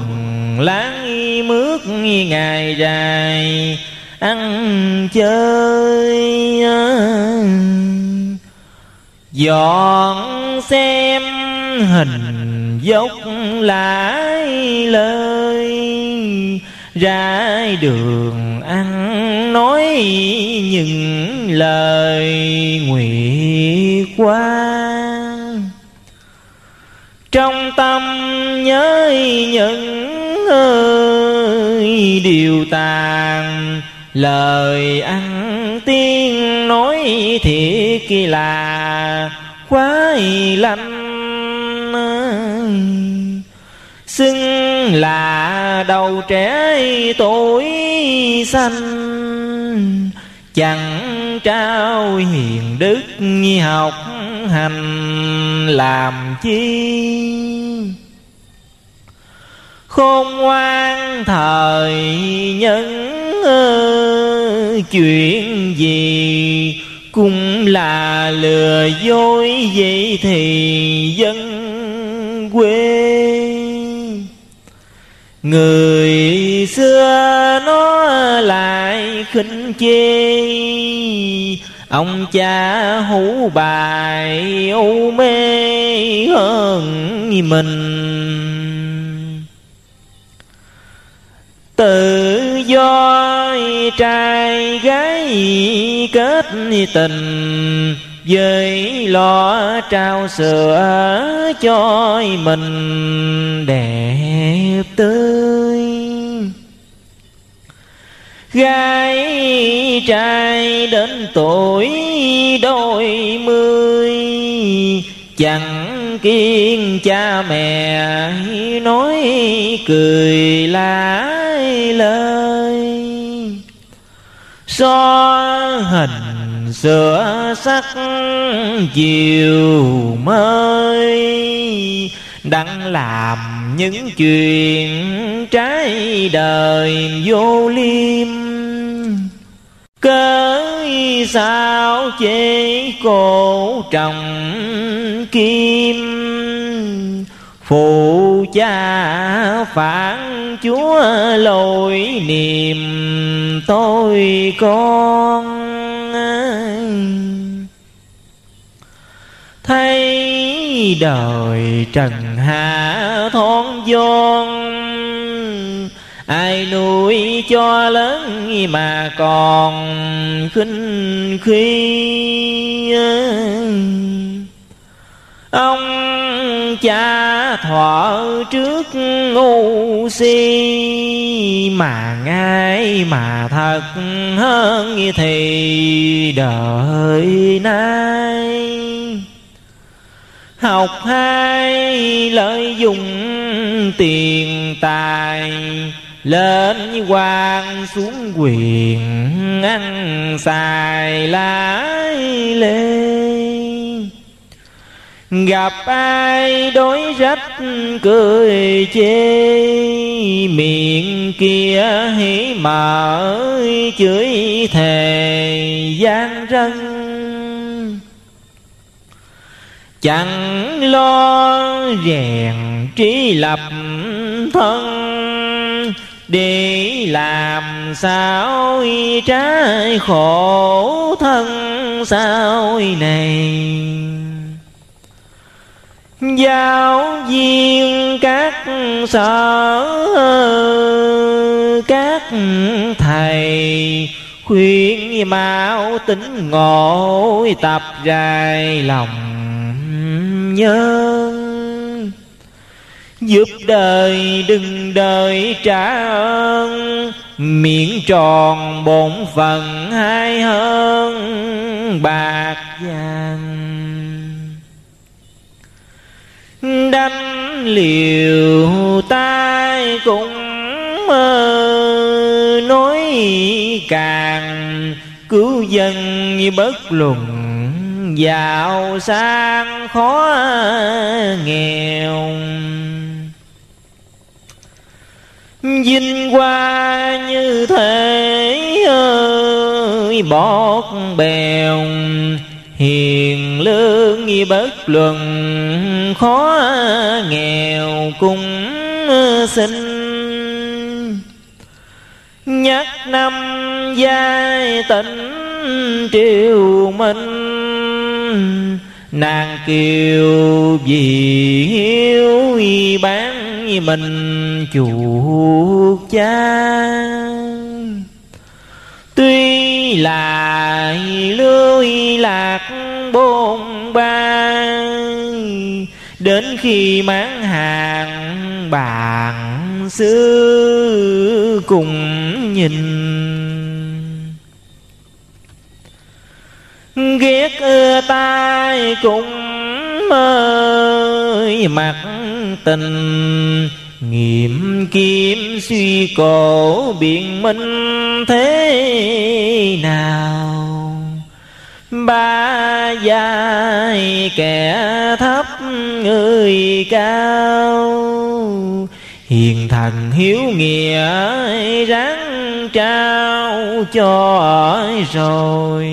láng mướt ngày dài ăn chơi dọn xem hình dốc lại lời ra đường nói những lời nguyện quan trong tâm nhớ những ơi điều tàn, lời ăn tiên nói thiệt kỳ là quá lạnh. Xưng là đầu trẻ tuổi xanh chẳng trao hiền đức học hành làm chi? Khôn ngoan thời nhân chuyện gì cũng là lừa dối vậy thì dân quê. Người xưa khinh chê. Ông cha hú bài u mê hơn mình. Tự do trai gái kết tình, với lo trao sữa cho mình đẹp tươi. Gái trai đến tuổi đôi mươi. Chẳng kiên cha mẹ nói cười lái lời. So hình sửa sắc chiều mới đang làm những chuyện trái đời vô liêm cớ sao chế cổ trọng kim? Phụ cha phản chúa lỗi niềm tôi con. Thấy đời trần hạ thon vong ai nuôi cho lớn mà còn khinh khi ông cha thọ trước ngu si mà ngay mà thật hơn thì đời nay. Học hai lợi dụng tiền tài lên quan xuống quyền ăn xài lái lê. Gặp ai đối rách cười chê, miệng kia hỉ mở chửi thề gian rân. Chẳng lo rèn trí lập thân để làm sao trái khổ thân sao này? Giáo viên các sở, các thầy khuyên mau tính ngộ tập dài lòng nhớ giúp đời đừng đời trả ơn miệng tròn bổn phận hai hơn bạc vàng. Đánh liều tai cũng mơ nói càng cứu dân như bất luận giàu sang khó nghèo vinh hoa như thế ơi, bọt bèo, hiền lương nghi bất luận, khó nghèo cũng xin nhắc năm giai tịnh triều minh nàng kiều vì hiếu bán mình chuột cha tuy là lưới lạc bôn ba đến khi máng hàng bàn xưa cùng nhìn. Ghét ưa tai cũng mơ mặt tình. Nghiệm kiếm suy cổ biện minh thế nào? Ba dài kẻ thấp người cao. Hiền thần hiếu nghĩa ráng trao cho rồi?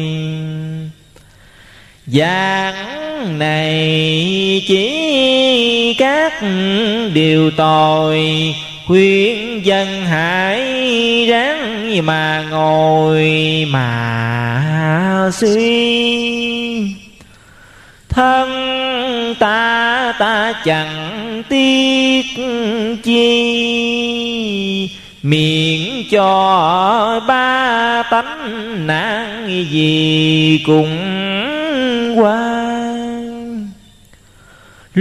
Giảng này chỉ các điều tội Khuyên dân hãy ráng mà ngồi mà suy. Thân ta ta chẳng tiếc chi, miệng cho ba tánh nạn gì cùng qua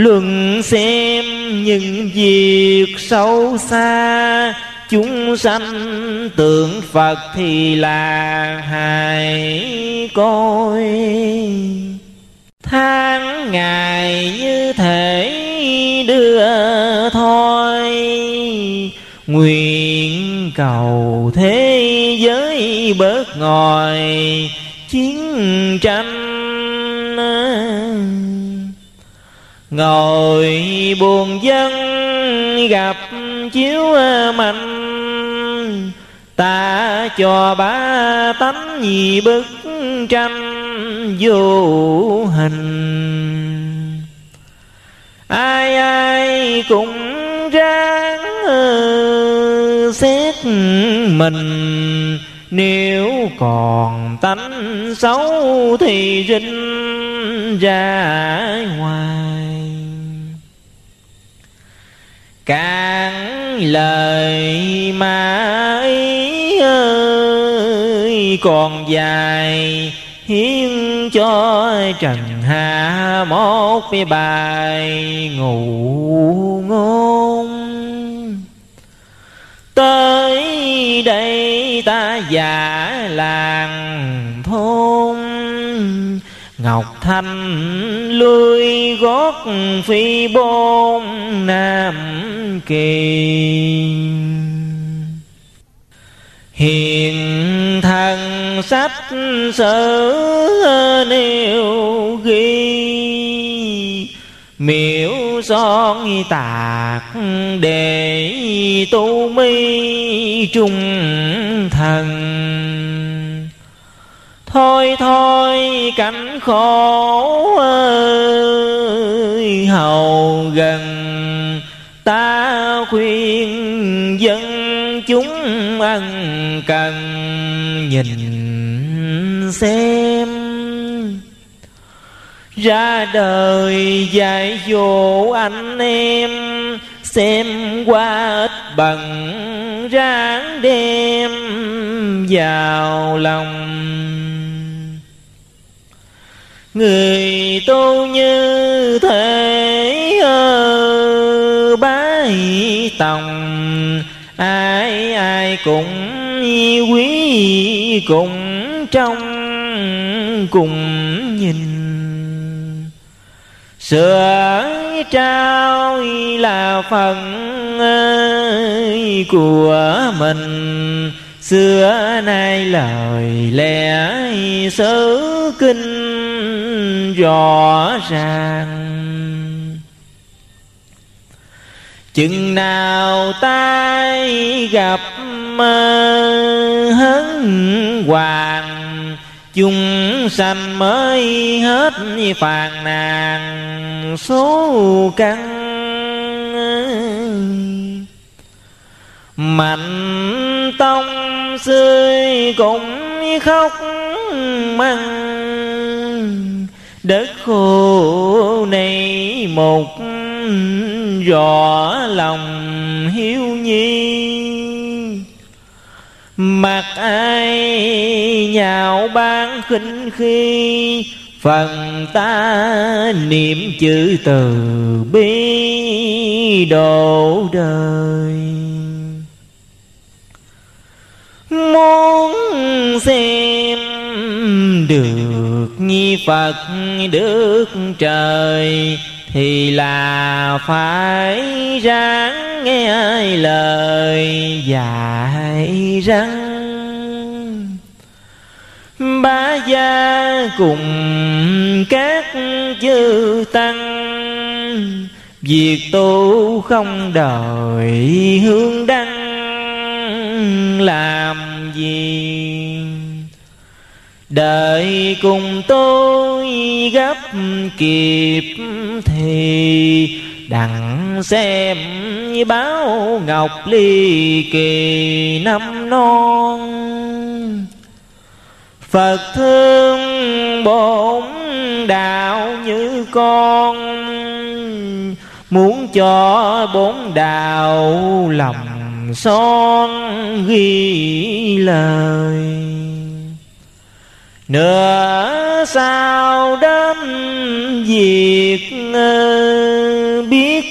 luận xem những việc sâu xa. Chúng sanh tượng phật thì là hài coi tháng ngày như thể đưa thôi. Nguyện cầu thế giới bớt ngồi. Chiến tranh ngồi buồn dân gặp chiếu ờ, mạnh ta cho ba tấm nhì bức tranh vô hình. Ai ai cũng ráng ờ, xét mình nếu còn tánh xấu thì rinh ra ngoài. Càng lời mà ý ơi, còn dài hiến cho trần hạ một bài ngủ ngôn tới đây ta giả làng thôn. Ngọc Thanh lươi gót phi bôn Nam Kỳ. Hiền thần sách sử nêu ghi. Miễu son tạc để tu mi trung thần. Thôi thôi, cảnh khổ ơi, hầu gần Ta khuyên dân chúng ân cần nhìn xem ra đời dạy dỗ anh em, Xem qua ít bằng ráng đem vào lòng. Người tu như thế ơ bái tòng, Ai ai cũng quý cùng trong cùng nhìn. Sửa trao là phần của mình. Xưa nay lời lẽ sớ kinh rõ ràng. Chừng nào tai gặp hấn hoàng Chúng sanh mới hết phàn nàn, số căn. Mạnh tông xươi cũng khóc măng. Đất khô này một rõ lòng hiếu nhi mặc ai nhạo ban khinh khi Phần ta niệm chữ từ bi độ đời. Muốn xem được nhi Phật được trời thì là phải ráng nghe lời dạy răng Ba gia cùng các chư tăng Việc tu không đợi hướng đăng làm gì? Đợi cùng tôi gấp kịp thì Đặng xem báo ngọc ly kỳ năm non. Phật thương bổn đạo như con, Muốn cho bốn đạo lòng son ghi lời. Nửa sao đến việc ờ, biết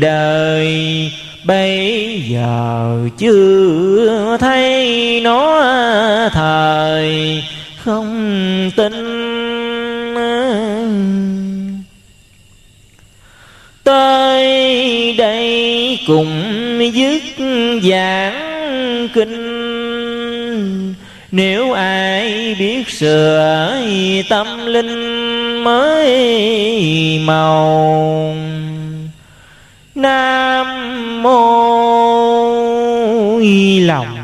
đời. Bây giờ chưa thấy nó thời. Không tin ờ. Tới đây cùng dứt giảng kinh nếu ai biết sửa tâm linh mới màu, Nam mô lòng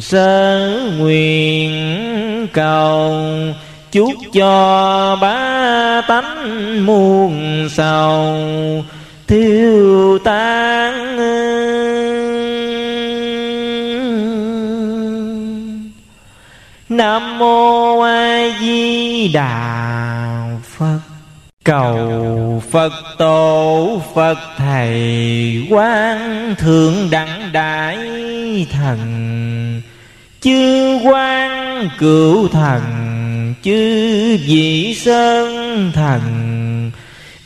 sơ nguyện cầu, chúc cho ba tánh muôn sầu tiêu tan nam mô a di đà phật. Cầu Phật tổ, Phật thầy quan thượng đẳng đại thần. Chư quan cửu thần, Chư vị sơn thần.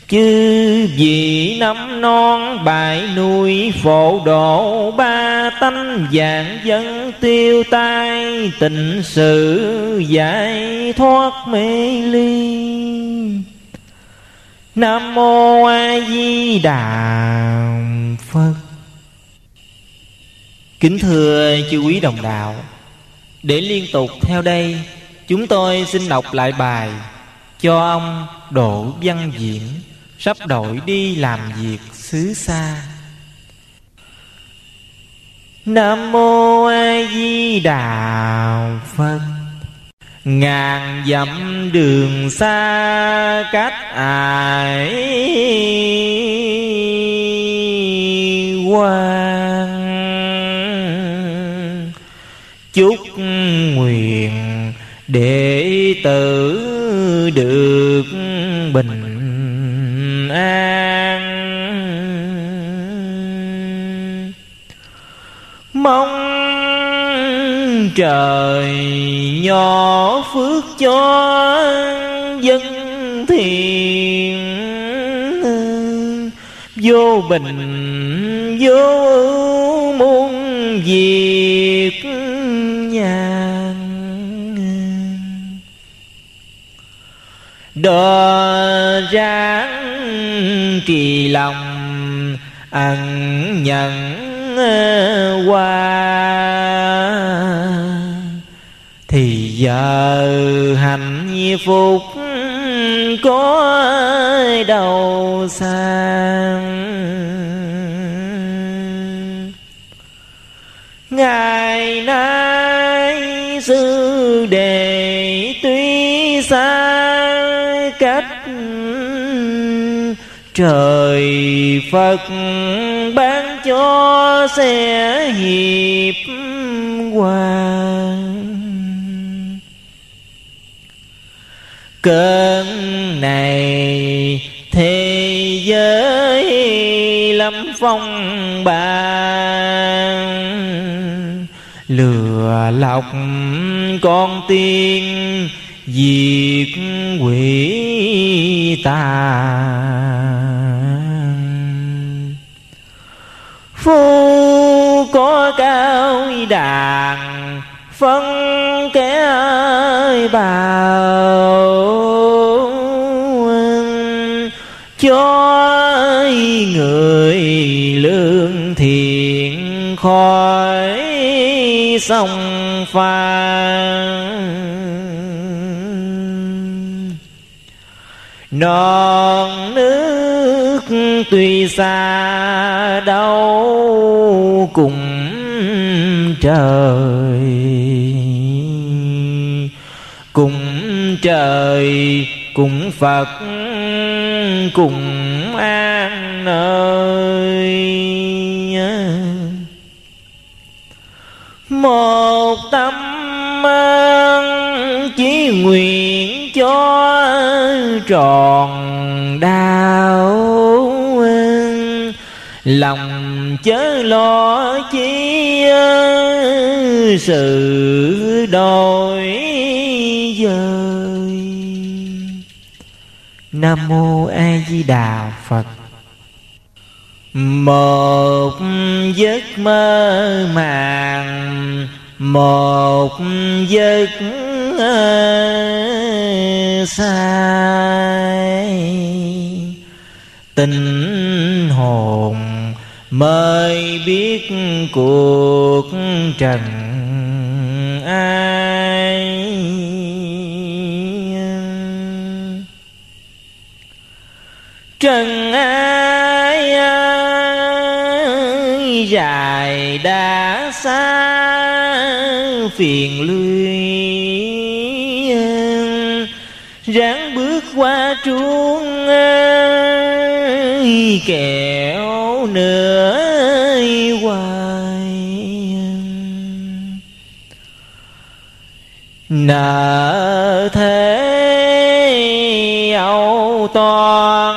Chư vị năm non bại nuôi Phổ độ, ba tánh dạng dân tiêu tai Tình sự giải thoát mê ly. Nam mô A Di Đà Phật. Kính thưa chư quý đồng đạo, Để liên tục theo đây, Chúng tôi xin đọc lại bài Cho ông Đỗ Văn Diễn. Sắp đổi đi làm việc xứ xa. Nam Mô A Di Đà Phật. Ngàn dặm đường xa cách ai quan Chúc nguyện đệ tử được trời nhỏ phước cho dân thiền. Vô bình vô ưu muôn việc nhàn. Đò ráng trì lòng, ăn nhận ờ, qua giờ hạnh phúc có đâu sang. Ngày nay sư đề tuy xa, cách trời phật ban cho sẽ hiệp hòa. Cơn này. Thế giới lâm phong ba lừa lọc con tiên diệt quỷ tà phu có cao đàn, phân kẻ bào khỏi sông pha. Non nước tuy xa đâu cùng trời. Cùng trời, cùng phật, cùng an nơi. Một tâm chỉ nguyện cho tròn đạo lòng chớ lo chi sự đổi dời. Nam mô a di đà phật một giấc mơ màng một giấc sai tình hồn mới biết cuộc trần ai. Trần ai, dài đã xa phiền luyện ráng bước qua chuông kẹo nữa hoài. Nợ thế âu toan,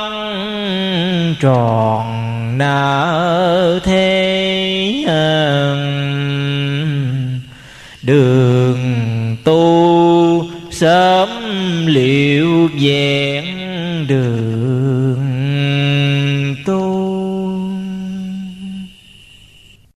tròn nợ thế đường tu sớm liệu về